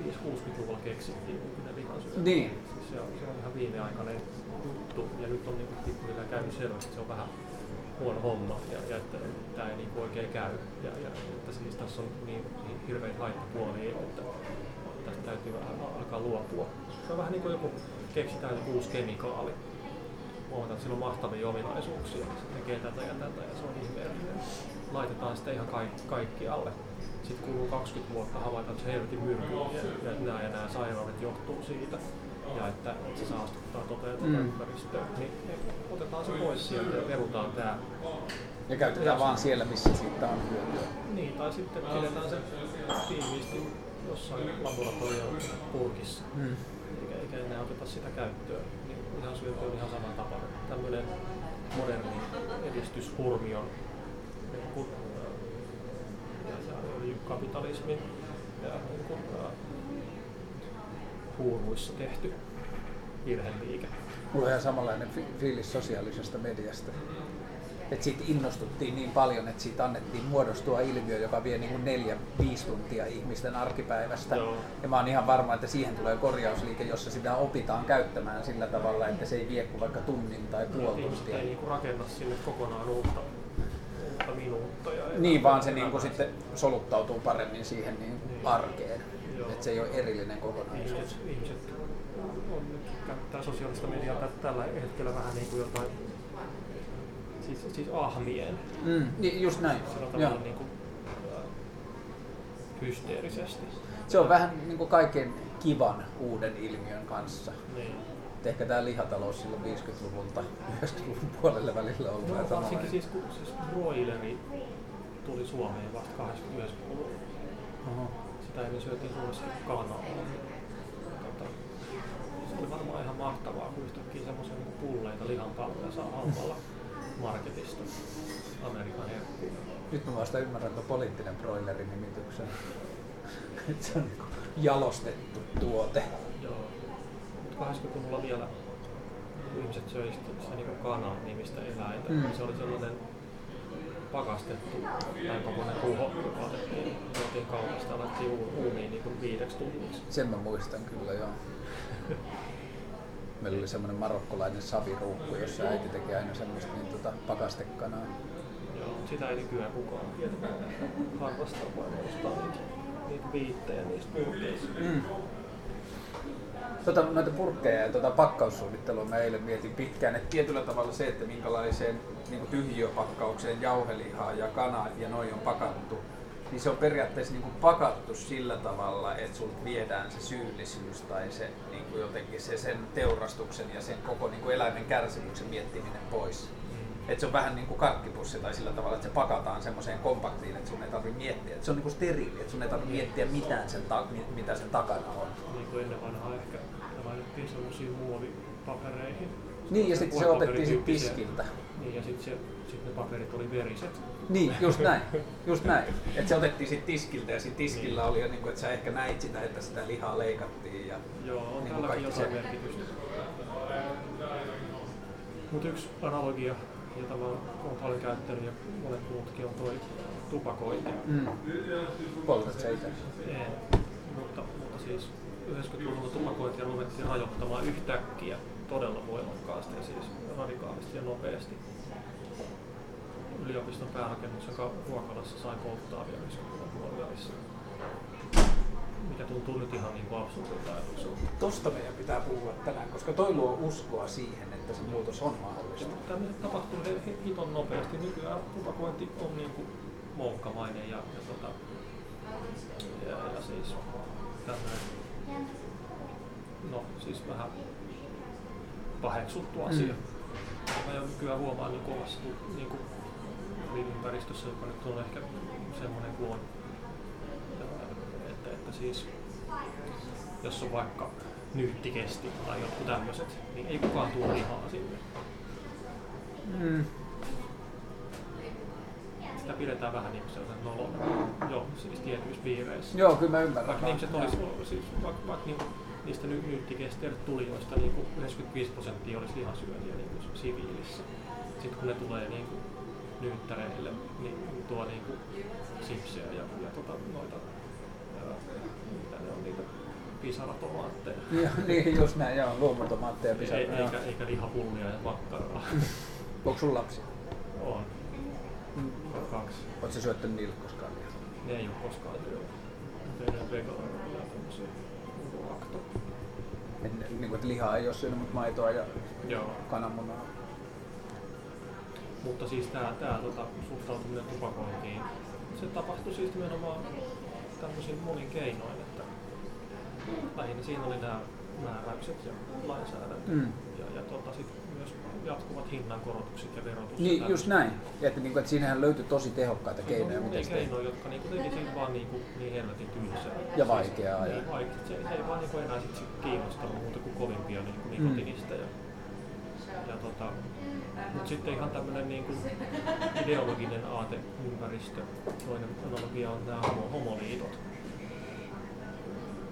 Speaker 1: 5-60-luvulla keksittiin nykyinen lihansyönti.
Speaker 2: Niin.
Speaker 1: Siis se, on, se on ihan viimeaikainen juttu ja nyt on niin pikkuhiljaa käynyt selväksi, että se on vähän huono homma ja, ja että tämä ei niin oikein käy. Ja, ja että siis tässä on niin, niin hirveitä haittapuolia, että tästä täytyy vähän alkaa luopua. Se on vähän niin kuin joku keksitään joku uusi kemikaali. Huomataan, että sillä on mahtavia ominaisuuksia. Se tekee tätä ja tätä ja se on ihmeellinen. Laitetaan sitä ihan kaikki, kaikkialle. Sitten kuluu 20 vuotta havaitaan, että se helvetin myrkky ja, että nämä ja nämä sairaudet johtuu siitä ja että, se saastuttaa ja tota
Speaker 2: Mm.
Speaker 1: ympäristöä, niin otetaan se pois sieltä ja perutaan tämä.
Speaker 2: Ja käytetään vaan siellä, missä siitä on hyötyä.
Speaker 1: Niin, tai sitten pidetään se tiiviisti jossain laboratorion purkissa,
Speaker 2: Mm.
Speaker 1: eikä, eikä enää oteta sitä käyttöön. Niin ihan syöty on ihan saman tapainen. Tämmöinen moderni edistyshurmi on niin kuin, äh, ja öljykapitalismin ja niin kuin, äh, huuruissa tehty virheliike.
Speaker 2: Mulla on ihan samanlainen fi- fiilis sosiaalisesta mediasta. Että siitä innostuttiin niin paljon, että siitä annettiin muodostua ilmiö, joka vie niin kuin neljä, viisi tuntia ihmisten arkipäivästä.
Speaker 1: Joo.
Speaker 2: Ja mä oon ihan varma, että siihen tulee korjausliike, jossa sitä opitaan käyttämään sillä tavalla, että se ei vie kuin vaikka tunnin tai puoli
Speaker 1: Ihmiset
Speaker 2: tuntia.
Speaker 1: ei niinku rakenna sinne kokonaan uutta, ja
Speaker 2: Niin, vaan se niin kuin sitten soluttautuu paremmin siihen niin
Speaker 1: Niin.
Speaker 2: arkeen. Että se ei ole erillinen kokonaisuus.
Speaker 1: Ihmiset, ihmiset on nyt käyttää sosiaalista mediaa tä- tällä hetkellä vähän niin kuin jotain, siis, siis ahmien,
Speaker 2: Mm, niin, just näin. Joo.
Speaker 1: niin kuin, äh, hysteerisesti.
Speaker 2: Se on vähän niin kuin kaiken kivan uuden ilmiön kanssa.
Speaker 1: Niin.
Speaker 2: Et ehkä tämä lihatalous silloin 50-luvulta 90-luvun puolelle välillä on ollut vähän
Speaker 1: No, varsinkin
Speaker 2: samanlainen.
Speaker 1: siis kun siis broileri tuli Suomeen vasta 80-90-luvulla.
Speaker 2: Oho.
Speaker 1: Sitä ennen syötiin Suomessakin kanaa. Tota, se oli varmaan ihan mahtavaa, kun yhtäkkiä semmoisia niin pulleita lihanpalloja saa halvalla marketista. Amerikan herkkuun.
Speaker 2: Nyt mä vasta ymmärrän tuon poliittinen broilerin nimityksen. Et se on niinku jalostettu tuote.
Speaker 1: Joo. Mutta 80-luvulla vielä ihmiset söi sitä niin kanan nimistä eläintä.
Speaker 2: Mm.
Speaker 1: Se oli sellainen pakastettu näin kokoinen ruho, joka otettiin, tuotiin kaupasta uu- uumiin niin kuin viideksi tunniksi.
Speaker 2: Sen mä muistan kyllä joo. *laughs* Meillä oli semmoinen marokkolainen saviruukku, jossa äiti teki aina semmoista niin tota, pakastekanaa.
Speaker 1: Joo, sitä ei nykyään kukaan tiedä. Harrastaa ostaa niitä, viittejä niistä purkeista.
Speaker 2: Mm. Tota, noita purkkeja ja tota pakkaussuunnittelua mä eilen mietin pitkään, että tietyllä tavalla se, että minkälaiseen niin tyhjiöpakkaukseen jauhelihaa ja kanaa ja noin on pakattu, niin se on periaatteessa niin kuin pakattu sillä tavalla, että sulta viedään se syyllisyys tai se niin kuin jotenkin se sen teurastuksen ja sen koko niin kuin eläimen kärsimyksen miettiminen pois. Että se on vähän niin kuin karkkipussi tai sillä tavalla, että se pakataan semmoiseen kompaktiin, että sun ei tarvitse miettiä. Että se on niin kuin steriili, että sun ei tarvitse miettiä mitään sen ta- mi- mitä sen takana on.
Speaker 1: Niin kuin ennen vanhaa ehkä ne laitettiin sellaisiin muovipapereihin.
Speaker 2: Niin, ja sitten se otettiin sit tiskiltä.
Speaker 1: Niin, ja sitten sit ne paperit oli veriset.
Speaker 2: Niin, just näin. Just näin. Että se otettiin sit tiskiltä ja sit tiskillä oli jo, niin kuin, että sä ehkä näit sitä, että sitä lihaa leikattiin. Ja...
Speaker 1: Joo, on
Speaker 2: Niin
Speaker 1: tälläkin jotain
Speaker 2: se.
Speaker 1: merkitystä. Mutta yksi analogia, jota mä oon paljon käyttänyt ja monet muutkin on toi tupakointi.
Speaker 2: Mm. Poltat sä itse?
Speaker 1: Mutta, mutta siis 90-luvulla tupakointia ruvettiin rajoittamaan yhtäkkiä todella voimakkaasti ja siis radikaalisti ja nopeasti. Yliopiston päärakennuksen ka- ruokalassa sai polttaa vielä 90-luvun puolivälissa. mikä tuntuu nyt ihan niin absurdilta ajatukselta.
Speaker 2: Tosta meidän pitää puhua tänään, koska toi luo uskoa siihen, että se muutos on mahdollista.
Speaker 1: Tämä tapahtuu hiton nopeasti. Nykyään tupakointi on niin kuin moukkamainen ja, ja, tota, ja, ja siis tämmöinen, no siis vähän paheksuttu asia. Mm. Mä nykyään huomaan niin kovassa niin kuin ympäristössä, joka nyt on ehkä semmoinen kuin on. Että, että siis jos on vaikka nyyttikesti tai jotkut tämmöiset, niin ei kukaan tuo lihaa sinne.
Speaker 2: Mm.
Speaker 1: Sitä pidetään vähän niin kuin sellaisen nolona. Joo, siis tietyissä piireissä.
Speaker 2: Joo, kyllä mä ymmärrän.
Speaker 1: Vaikka ihmiset olisi, siis vaikka, vaikka niin niistä ny, nyyttikesteille tulijoista niin kuin 95 prosenttia olisi lihasyöjiä niin kuin siviilissä. Sitten kun ne tulee niin kuin nyyttäreille, niin tuo niin kuin sipsejä ja, ja tota, noita, ää, mitä ne on niitä pisaratomaatteja. *laughs*
Speaker 2: Joo, niin just näin, joo, luomutomaatteja
Speaker 1: Ei,
Speaker 2: pisara. joo.
Speaker 1: eikä, eikä lihapullia ja makkaraa. *laughs*
Speaker 2: Onko sun lapsi?
Speaker 1: on.
Speaker 2: Mm.
Speaker 1: Kaksi.
Speaker 2: Oletko sä syöttänyt niille koskaan?
Speaker 1: Ne ei ole koskaan syönyt. Tehdään vegaania ja tämmöisiä lakto.
Speaker 2: Et, niin kuin, että lihaa ei ole syönyt, mutta maitoa ja
Speaker 1: Joo.
Speaker 2: kananmunaa.
Speaker 1: Mutta siis tämä, tämä tota, suhtautuminen tupakointiin, se tapahtui siis nimenomaan tämmöisin monin keinoin, että lähinnä siinä oli nämä määräykset ja lainsäädäntö
Speaker 2: Mm.
Speaker 1: ja, ja tota, sit jatkuvat hinnankorotukset ja verotus. ja
Speaker 2: Niin,
Speaker 1: tämmöiset.
Speaker 2: just näin. Ja että, niin kuin, että siinähän löytyi tosi tehokkaita keinoja,
Speaker 1: Niin,
Speaker 2: miten sitä
Speaker 1: keinoja, jotka niinku teki siitä vaan niinku, niin helvetin tylsää.
Speaker 2: Ja vaikeaa,
Speaker 1: Siis,
Speaker 2: ja-
Speaker 1: niin, vaikea. Se, se ei vaan niinku enää sit, kiinnostanut muuta kuin kovimpia niinku nikotinista. Ja, ja tota, mutta sitten ihan tämmöinen niinku ideologinen aateympäristö. Toinen analogia on nämä homo, homoliitot.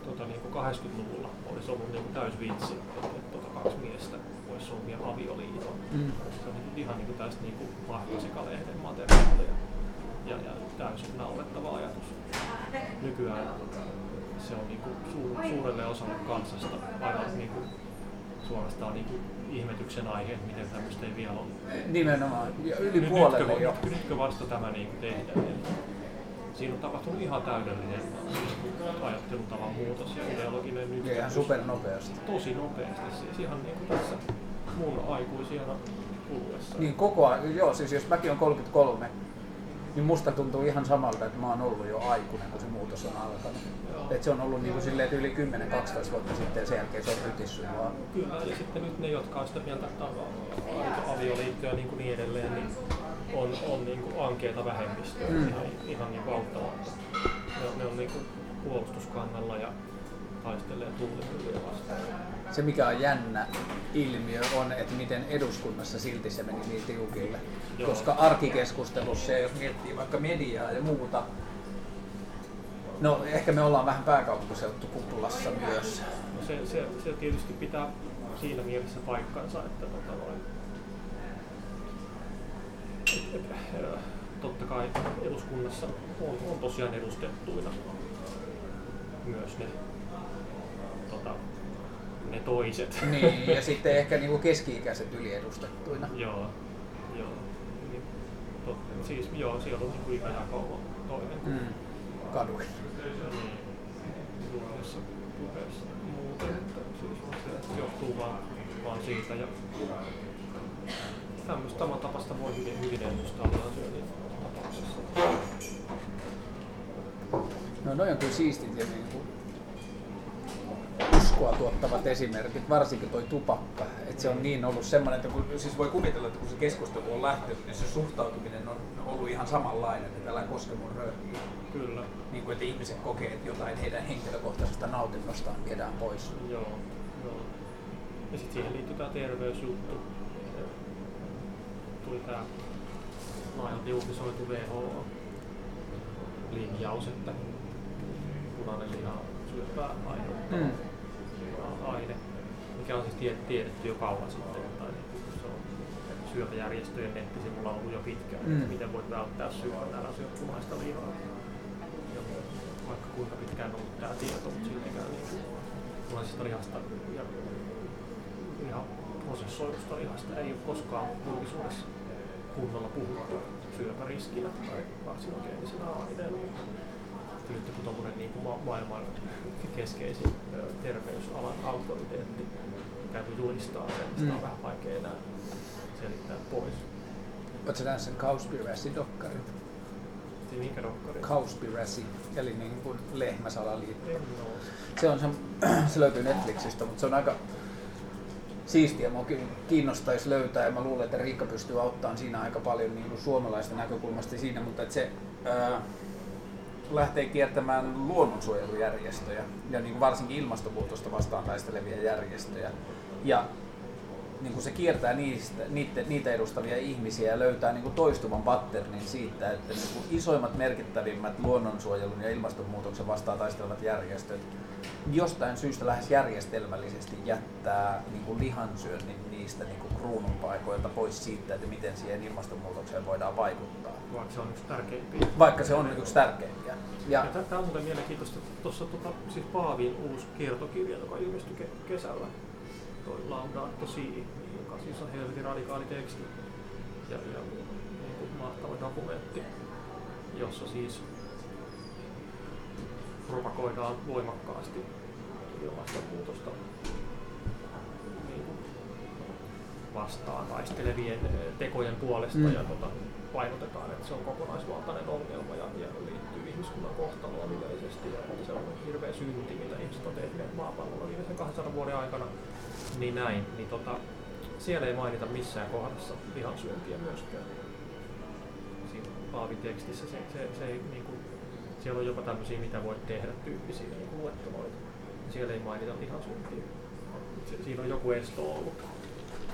Speaker 1: Tota, niinku 80-luvulla olisi ollut niinku täys vitsi, että, että tota, kaksi miestä voisi solmia avioliiton.
Speaker 2: Mm.
Speaker 1: Se on niinku ihan niinku tästä niinku mahkasikalehden materiaalia ja, ja täysin naurettava ajatus. Nykyään se on niinku suur, suurelle osalle kansasta aivan niinku suorastaan niinku ihmetyksen aihe, että miten tämmöistä ei vielä ole.
Speaker 2: Nimenomaan. Ja yli
Speaker 1: Nyt-
Speaker 2: puolelle
Speaker 1: nytkö,
Speaker 2: jo.
Speaker 1: nytkö, vasta tämä niinku tehdään? Eli siinä on tapahtunut ihan täydellinen ajattelutavan muutos ja ideologinen
Speaker 2: Ja ihan supernopeasti.
Speaker 1: Tosi nopeasti, siis ihan niinku tässä mun aikuisiana kuluessa.
Speaker 2: Niin koko ajan, joo, siis jos mäkin on 33, niin musta tuntuu ihan samalta, että mä oon ollut jo aikuinen, kun se muutos on alkanut. Et se on ollut niin kuin silleen, että yli 10-12 vuotta sitten ja sen jälkeen se on rytissyt vaan.
Speaker 1: Kyllä, ja sitten nyt ne, jotka on sitä mieltä, että on avioliitto ja niin, kuin niin edelleen, niin on, on niin kuin ankeita vähemmistöä
Speaker 2: Mm.
Speaker 1: ihan, ihan niin kuin auttamatta. Ne, ne on niin kuin puolustuskannalla ja taistelee tuulimyllyjä vastaan.
Speaker 2: Se mikä on jännä ilmiö on, että miten eduskunnassa silti se meni niin tiukille.
Speaker 1: Joo.
Speaker 2: Koska arkikeskustelussa, ja jos miettii vaikka mediaa ja muuta, no ehkä me ollaan vähän pääkaupunkiseutu kuplassa myös.
Speaker 1: No se, se, se tietysti pitää siinä mielessä paikkansa, että tota noin, et, et, äh, totta kai eduskunnassa on, on tosiaan edustettuina myös ne, tota, ne toiset. *laughs*
Speaker 2: Niin, ja sitten ehkä niinku keski-ikäiset yliedustettuina.
Speaker 1: joo, joo. Niin, tot, siis joo, siellä on niinku ikäjakauma toinen kuin
Speaker 2: Mm. Kaduilla.
Speaker 1: niin, puheessa muuten, että siis se johtuu vaan, vaan siitä ja tämmöistä saman tapasta voi hyvin, hyvin ennustaa lihansyönnin tapauksessa.
Speaker 2: No noin on kyllä siistit ja uskoa tuottavat esimerkit, varsinkin toi tupakka. Et se on niin ollut semmoinen, että kun, siis voi kuvitella, että kun se keskustelu on lähtenyt, niin se suhtautuminen on ollut ihan samanlainen, että älä koske mun röökiä.
Speaker 1: Kyllä,
Speaker 2: Niin kuin, että ihmiset kokee, että jotain heidän henkilökohtaisesta nautinnostaan viedään pois.
Speaker 1: joo. joo. Ja sitten siihen liittyy tämä terveysjuttu. Tuli tämä laajalti uutisoitu WHO-linjaus, että punainen liha syöpää aiheuttaa
Speaker 2: Mm.
Speaker 1: Aine, mikä on siis tie- tiedetty jo kauan sitten. Tai se on syöpäjärjestöjen nettisivulla ollut jo pitkään,
Speaker 2: Mm.
Speaker 1: että miten voit välttää syövän, älä syö punaista lihaa. Ja vaikka kuinka pitkään on ollut tämä tieto, mutta siltikään niin punaisesta lihasta ja liha prosessoidusta lihasta ei ole koskaan julkisuudessa kunnolla puhuttu syöpäriskinä tai karsinogeenisena aineena. Kun tuommoinen niin kuin ma- maailman keskeisin terveysalan autoriteetti ikään kuin julistaa sen, sitä on
Speaker 2: Mm.
Speaker 1: vähän vaikea enää selittää pois.
Speaker 2: Oletko nähnyt sen Cowspiracy-dokkarin?
Speaker 1: Siis minkä dokkari?
Speaker 2: Cowspiracy, eli niin kuin lehmäsalaliitto.
Speaker 1: En oo.
Speaker 2: Se, on se, *clears throat* se löytyy Netflixistä, mutta se on aika siistiä. Mua kiinnostaisi löytää ja mä luulen, että Riikka pystyy auttamaan siinä aika paljon niin kuin suomalaista näkökulmasta siinä, mutta että se ää, lähtee kiertämään luonnonsuojelujärjestöjä ja niin kuin varsinkin ilmastonmuutosta vastaan taistelevia järjestöjä. Ja niin kuin se kiertää niistä, niitä, niitä edustavia ihmisiä ja löytää niin kuin toistuvan patternin siitä, että niin kuin isoimmat merkittävimmät luonnonsuojelun ja ilmastonmuutoksen vastaan taistelevat järjestöt jostain syystä lähes järjestelmällisesti jättää niin kuin lihansyönnin niistä niin kuin kruununpaikoilta pois siitä, että miten siihen ilmastonmuutokseen voidaan vaikuttaa.
Speaker 1: Vaikka se on yksi tärkeimpiä.
Speaker 2: Vaikka se on yksi tärkeimpiä. Ja,
Speaker 1: Ja tämä on muuten mielenkiintoista. Tuossa tota, siis Paavin uusi kiertokirja, joka ilmestyi ke- kesällä, toi Laudato Si, joka siis on helvetin radikaali teksti ja, ja niin kuin mahtava dokumentti, jossa siis propagoidaan voimakkaasti ilmastonmuutosta vastaan taistelevien eh, tekojen puolesta
Speaker 2: Mm.
Speaker 1: ja tota, painotetaan, että se on kokonaisvaltainen ongelma ja, ja liittyy ihmiskunnan kohtaloon yleisesti ja se on hirveä synti, mitä ihmiset on tehneet maapallolla viimeisen 200 vuoden aikana. Niin näin, niin tota, siellä ei mainita missään kohdassa lihansyöntiä myöskään. Siinä Paavin tekstissä se, se, se ei, niin kuin, siellä on jopa tämmöisiä, mitä voit tehdä tyyppisiä niin luetteloita. Siellä ei mainita lihansyöntiä. Siinä on joku esto ollut.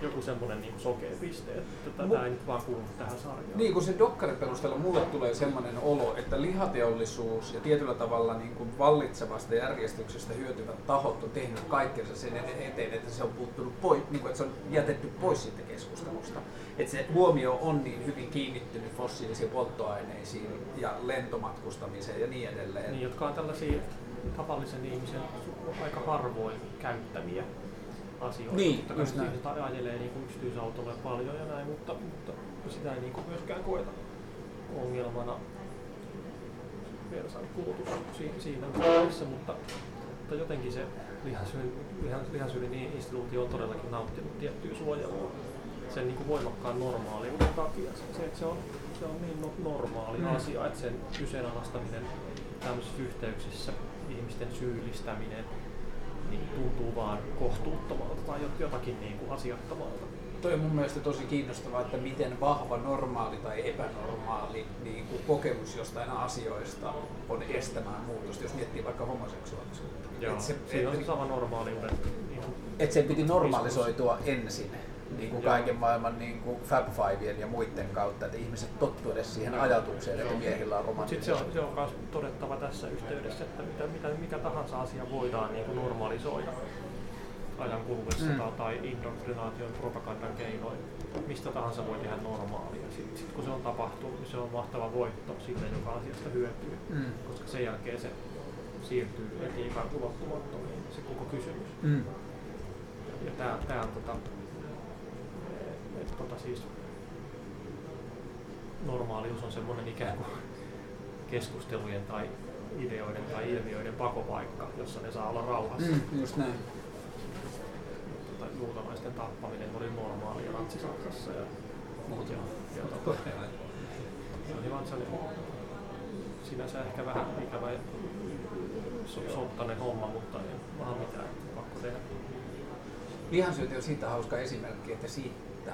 Speaker 1: Joku semmoinen niin sokea piste, että tämä ei nyt vaan kuulu tähän sarjaan.
Speaker 2: Niin kuin se dokkarin perusteella mulle tulee semmoinen olo, että lihateollisuus ja tietyllä tavalla niin kuin vallitsevasta järjestyksestä hyötyvät tahot on tehnyt kaikkensa sen eteen, että se on puuttunut pois, niin kuin, että se on jätetty pois siitä keskustelusta. Että se huomio on niin hyvin kiinnittynyt fossiilisiin polttoaineisiin ja lentomatkustamiseen ja niin edelleen.
Speaker 1: Niin, jotka on tällaisia tavallisen ihmisen aika harvoin käyttämiä asioita.
Speaker 2: Niin,
Speaker 1: Totta kai ihmiset ajelee niin kuin yksityisautolla paljon ja näin, mutta, mutta sitä ei niin kuin myöskään koeta ongelmana versan kulutus si- siinä mielessä, mutta, mutta jotenkin se lihansyön, lihan, lihansyönnin instituutio on todellakin nauttinut tiettyä suojelua sen niin kuin voimakkaan normaaliuden takia. Se, se, että se on, se on niin no- normaali
Speaker 2: Mm.
Speaker 1: asia, että sen kyseenalaistaminen tämmöisissä yhteyksissä, ihmisten syyllistäminen, niin tuntuu vaan kohtuuttomalta tai jot- jotakin niin kuin asiattomalta.
Speaker 2: Toi on mun mielestä tosi kiinnostavaa, että miten vahva normaali tai epänormaali niin kuin kokemus jostain asioista on estämään muutosta, jos miettii vaikka homoseksuaalisuutta.
Speaker 1: Joo,
Speaker 2: Et se,
Speaker 1: on se
Speaker 2: et,
Speaker 1: sama normaaliuden. Niin kuin,
Speaker 2: et sen piti normalisoitua ensin niin kuin kaiken maailman niin kuin Fab Fiveen ja muiden kautta, että ihmiset tottu edes siihen ajatukseen, että miehillä on
Speaker 1: Mutta sitten se on, se on myös todettava tässä yhteydessä, että mitä, mitä, mikä tahansa asia voidaan niin kuin normalisoida ajan kuluessa
Speaker 2: Mm.
Speaker 1: tai indoktrinaation propagandan keinoin. Mistä tahansa voi tehdä normaalia. Sitten sit kun se on tapahtunut, niin se on mahtava voitto sille, joka asiasta hyötyy.
Speaker 2: Mm.
Speaker 1: Koska sen jälkeen se siirtyy etiikan ulottumattomiin, se koko kysymys.
Speaker 2: Mm.
Speaker 1: Ja tää, tää on tota, tota siis normaalius on semmoinen ikään kuin keskustelujen tai ideoiden tai ilmiöiden pakopaikka, jossa ne saa olla rauhassa.
Speaker 2: Mm, just näin.
Speaker 1: Tota, juutalaisten tappaminen oli normaalia Natsi-Saksassa ja muut. Ja, ja tota, se oli vaan sellainen sinänsä ehkä vähän ikävä so- sottainen homma, mutta ei vaan mitään, pakko tehdä.
Speaker 2: Lihansyönti on siitä hauska esimerkki, että siitä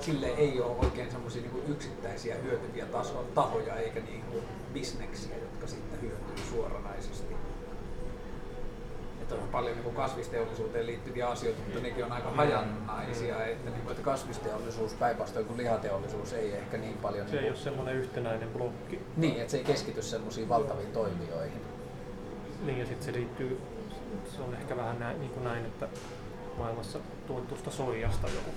Speaker 2: sille ei ole oikein semmoisia niin yksittäisiä hyötyviä taso, tahoja eikä niin kuin bisneksiä, jotka siitä hyötyy suoranaisesti. Että on paljon niin kuin kasvisteollisuuteen liittyviä asioita, mutta nekin on aika hajanaisia, että, niin kuin, että kasvisteollisuus päinvastoin kuin lihateollisuus ei ehkä niin paljon...
Speaker 1: Se
Speaker 2: niin
Speaker 1: ei
Speaker 2: kuin-
Speaker 1: ole semmoinen yhtenäinen blokki.
Speaker 2: Niin, että se ei keskity semmoisiin valtaviin toimijoihin.
Speaker 1: Niin ja sitten se liittyy, se on ehkä vähän näin, niin kuin näin, että maailmassa tuotetusta soijasta joku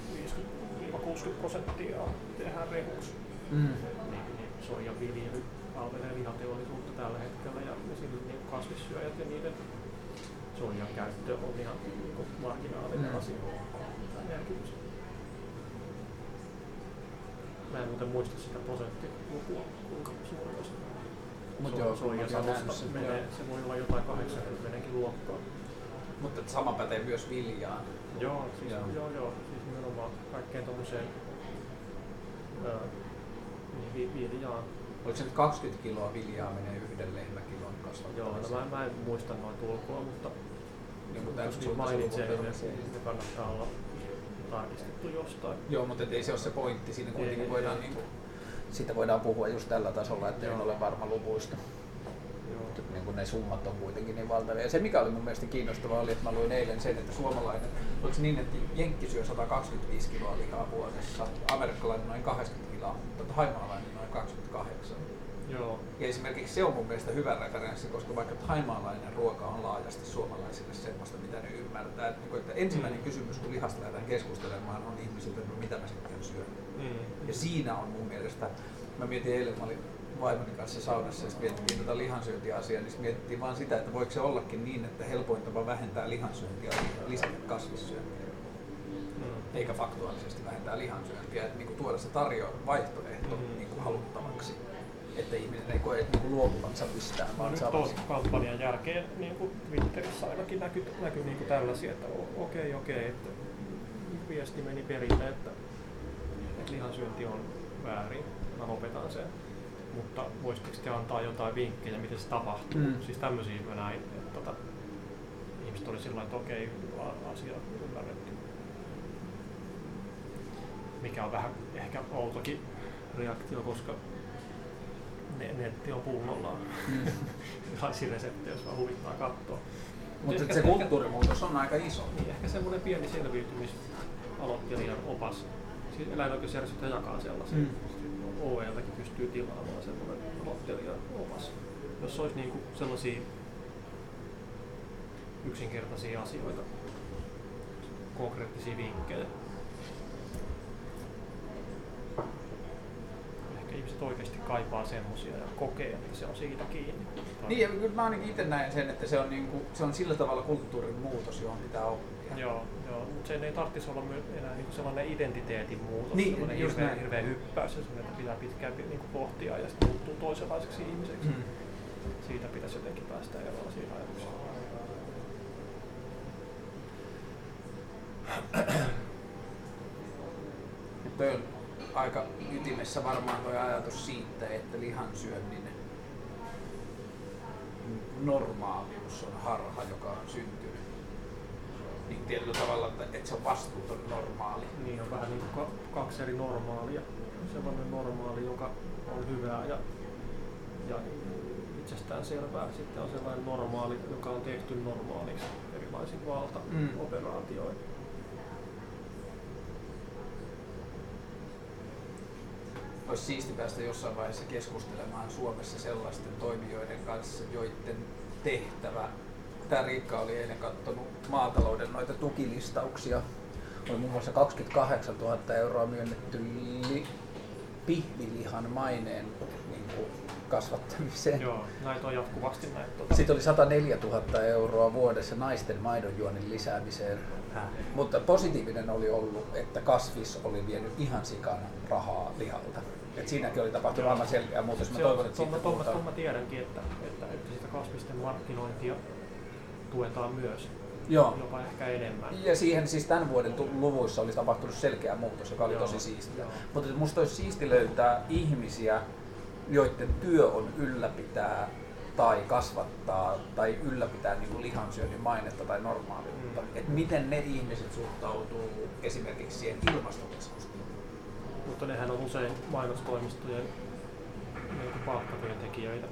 Speaker 1: 50-60 prosenttia tehdään rehuksi.
Speaker 2: Mm.
Speaker 1: Niin, niin soijan viljely palvelee lihateollisuutta tällä hetkellä ja, ja silloin niin kasvissyöjät ja niiden soijan käyttö on ihan niin kuin marginaalinen
Speaker 2: Mm.
Speaker 1: asia. Merkitys. Mä en muuten muista sitä prosenttilukua, kuinka suuri osa.
Speaker 2: Mut
Speaker 1: so,
Speaker 2: joo,
Speaker 1: soija
Speaker 2: sen,
Speaker 1: menee,
Speaker 2: joo.
Speaker 1: se voi olla jotain 80 luokkaa.
Speaker 2: Mutta että sama pätee myös viljaan.
Speaker 1: Joo, siis,
Speaker 2: Joo.
Speaker 1: joo. joo, nimenomaan kaikkeen tommoseen öö, niin, vi, viljaan.
Speaker 2: Oliko se nyt 20 kiloa viljaa menee yhden lehmäkilon
Speaker 1: Joo,
Speaker 2: kasvattamiseen?
Speaker 1: no mä, mä en muista noita ulkoa, mutta
Speaker 2: Niin kuin
Speaker 1: jos niitä mainitsee, niin ne,
Speaker 2: suhteessa.
Speaker 1: ne kannattaa olla tarkistettu jostain.
Speaker 2: Joo, mutta ei se ole se pointti. Siinä kuitenkin
Speaker 1: Ei,
Speaker 2: voidaan,
Speaker 1: ei.
Speaker 2: niin kuin, siitä voidaan puhua just tällä tasolla, että en
Speaker 1: Joo.
Speaker 2: ole varma luvuista. Mutta niin kuin ne summat on kuitenkin niin valtavia. Ja se mikä oli mun mielestä kiinnostavaa oli, että mä luin eilen sen, että suomalainen, oliko se niin, että Jenkki syö 125 kiloa lihaa vuodessa, amerikkalainen noin 80 kiloa, mutta haimaalainen noin 28.
Speaker 1: Joo.
Speaker 2: Ja esimerkiksi se on mun mielestä hyvä referenssi, koska vaikka thaimaalainen ruoka on laajasti suomalaisille semmoista, mitä ne ymmärtää. Että, niin kuin, että ensimmäinen
Speaker 1: Mm.
Speaker 2: kysymys, kun lihasta lähdetään keskustelemaan, on ihmisiltä, että no mitä mä sitten syön.
Speaker 1: Mm.
Speaker 2: Ja siinä on mun mielestä, mä mietin eilen, mä olin vaimoni kanssa saunassa ja mietittiin tätä lihansyöntiasiaa, niin mietittiin vaan sitä, että voiko se ollakin niin, että helpoin tapa vähentää lihansyöntiä on lisätä kasvissyöntiä,
Speaker 1: Mm.
Speaker 2: eikä faktuaalisesti vähentää lihansyöntiä, että niin tuoda se tarjo vaihtoehto
Speaker 1: Mm.
Speaker 2: niin kuin haluttavaksi, että ihminen ei koe niin kuin luopuvansa mistään,
Speaker 1: No
Speaker 2: vaan
Speaker 1: nyt
Speaker 2: saa
Speaker 1: tuon kampanjan jälkeen niin kuin Twitterissä ainakin näkyy, näkyy niin kuin tällaisia, että okei, okei, että viesti meni perille, että, että lihansyönti on väärin, mä lopetan sen. Mutta voisitteko te antaa jotain vinkkejä, miten se tapahtuu?
Speaker 2: Mm.
Speaker 1: Siis tämmöisiä mä näin, että tota, ihmiset oli sillä että okei, asia ymmärretty. Mikä on vähän ehkä outokin reaktio, koska ne, netti on pullollaan.
Speaker 2: Mm. *laughs*
Speaker 1: Erilaisia reseptejä, jos vaan huvittaa katsoa.
Speaker 2: Mutta se kulttuurimuutos on aika iso.
Speaker 1: Niin, ehkä semmoinen pieni selviytymisaloittelijan opas. Siis eläinoikeusjärjestö jakaa sellaisen.
Speaker 2: Mm.
Speaker 1: OELtäkin pystyy tilaamaan semmoinen aloittelijan opas. Jos olisi niinku sellaisia yksinkertaisia asioita, konkreettisia vinkkejä. Ehkä ihmiset oikeasti kaipaa semmoisia ja kokee, että se on siitä kiinni.
Speaker 2: Niin, ja kyllä mä ainakin itse näen sen, että se on, niin kuin, se on sillä tavalla kulttuurin muutos, johon pitää oppia.
Speaker 1: Joo, joo. mutta sen ei tarvitsisi olla enää niinku sellainen identiteetin muutos,
Speaker 2: Niin,
Speaker 1: sellainen
Speaker 2: just
Speaker 1: hirveä,
Speaker 2: näin.
Speaker 1: hirveä hyppäys, ja että pitää pitkään pi- niinku pohtia ja sitten muuttuu toisenlaiseksi ihmiseksi.
Speaker 2: Mm.
Speaker 1: Siitä pitäisi jotenkin päästä eroon siitä ajatuksesta.
Speaker 2: Ja toi on aika ytimessä varmaan tuo ajatus siitä, että lihansyönnin normaalius on harha, joka on syntynyt. Niin tietyllä tavalla, että, että se on vastuuton normaali.
Speaker 1: Niin on vähän niin kuin ka- kaksi eri normaalia. Sellainen normaali, joka on hyvää ja, ja itsestään selvää. Sitten on sellainen normaali, joka on tehty normaaliksi erilaisin valtaoperaatioin.
Speaker 2: Olisi siisti päästä jossain vaiheessa keskustelemaan Suomessa sellaisten toimijoiden kanssa, joiden tehtävä, tämä Riikka oli eilen katsonut maatalouden noita tukilistauksia, oli muun muassa 28 000 euroa myönnetty li, pihvilihan maineen niin kuin kasvattamiseen.
Speaker 1: Joo, näitä on jatkuvasti näitä. Tota,
Speaker 2: Sitten oli 104 000 euroa vuodessa naisten maidonjuonnin lisäämiseen. Mutta positiivinen oli ollut, että kasvis oli vienyt ihan sikana rahaa lihalta. Et siinäkin oli tapahtunut aivan selkeä muutos. Mä
Speaker 1: se
Speaker 2: toivon,
Speaker 1: on,
Speaker 2: että siitä
Speaker 1: tuon mä tiedänkin, että, että, että sitä kasvisten markkinointia tuetaan myös,
Speaker 2: Joo.
Speaker 1: jopa ehkä enemmän.
Speaker 2: Ja siihen siis tämän vuoden luvuissa oli tapahtunut selkeä muutos, joka oli
Speaker 1: Joo,
Speaker 2: tosi siistiä.
Speaker 1: joo.
Speaker 2: Mutta musta olisi siisti löytää ihmisiä, joiden työ on ylläpitää tai kasvattaa tai ylläpitää niin kuin lihansyönnin mainetta tai normaaliutta.
Speaker 1: Mm.
Speaker 2: Et miten ne ihmiset suhtautuu esimerkiksi siihen ilmastokeskusteluun.
Speaker 1: Mutta nehän on usein mainostoimistojen niin palkkatyöntekijöitä,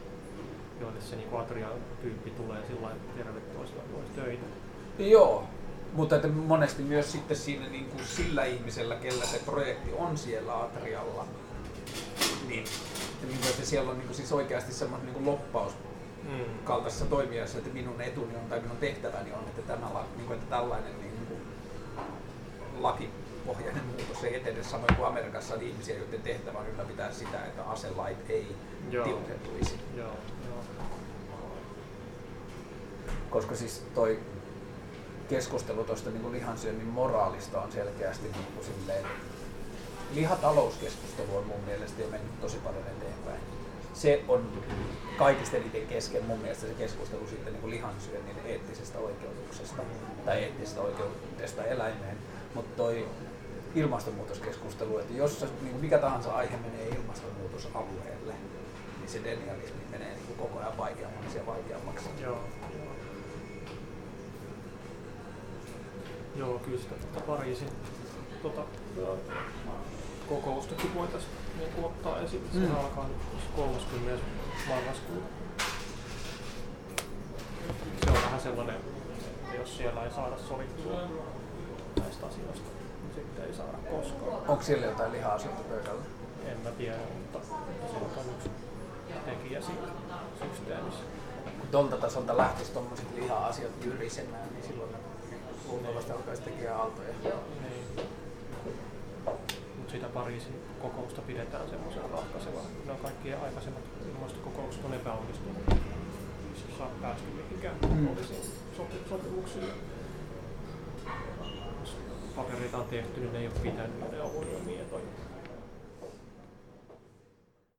Speaker 1: joille se niin Adrian-tyyppi tulee sillä että tervetuloa olisi töitä.
Speaker 2: Joo, mutta että monesti myös sitten siinä niin kuin sillä ihmisellä, kellä se projekti on siellä Atrialla, niin, niin kuin, että siellä on niin kuin siis oikeasti semmoinen niin kuin loppaus
Speaker 1: Mm.
Speaker 2: kaltaisessa toimijassa, että minun etuni on tai minun tehtäväni on, että, tämä, niin kuin, että tällainen niin kuin, lakipohjainen muutos ei etene samoin kuin Amerikassa on ihmisiä, joiden tehtävä on ylläpitää sitä, että aselait ei tiukentuisi.
Speaker 1: Joo.
Speaker 2: Koska siis toi keskustelu tuosta niin lihansyönnin moraalista on selkeästi niin kuin silleen, lihatalouskeskustelu on mun mielestä jo mennyt tosi paljon eteenpäin. se on kaikista eniten kesken mun mielestä se keskustelu sitten niin kuin lihansyönnin eettisestä oikeutuksesta tai eettisestä oikeudesta eläimeen. Mutta toi ilmastonmuutoskeskustelu, että jos niin kuin mikä tahansa aihe menee ilmastonmuutosalueelle, niin se denialismi menee niin kuin koko ajan vaikeammaksi ja vaikeammaksi.
Speaker 1: Joo. Joo, kyllä sitä tuota Pariisin tuota, kokoustakin voitaisiin niin ottaa esille. Se
Speaker 2: Mm.
Speaker 1: alkaa nyt 30. marraskuuta. Se on vähän sellainen, että jos siellä ei saada sovittua näistä asioista, niin sitten ei saada koskaan.
Speaker 2: Onko siellä jotain lihaa asioita pöydällä?
Speaker 1: En mä tiedä, mutta se on yksi tekijä siinä systeemissä.
Speaker 2: Kun tuolta tasolta lähtisi tuommoiset liha-asiat jyrisemään, niin silloin luultavasti alkaisi tekemään aaltoja.
Speaker 1: Niin. Mutta sitä Pariisin kokousta pidetään semmoisena ratkaisevana. Ne on kaikki aikaisemmat ilmastokokoukset on epäonnistunut. Missä ei saa päästy mihinkään
Speaker 2: Mm.
Speaker 1: poliisiin sopi- sopimuksiin. Jos papereita on tehty, niin ne ei ole pitänyt ne on ollut omia. Toi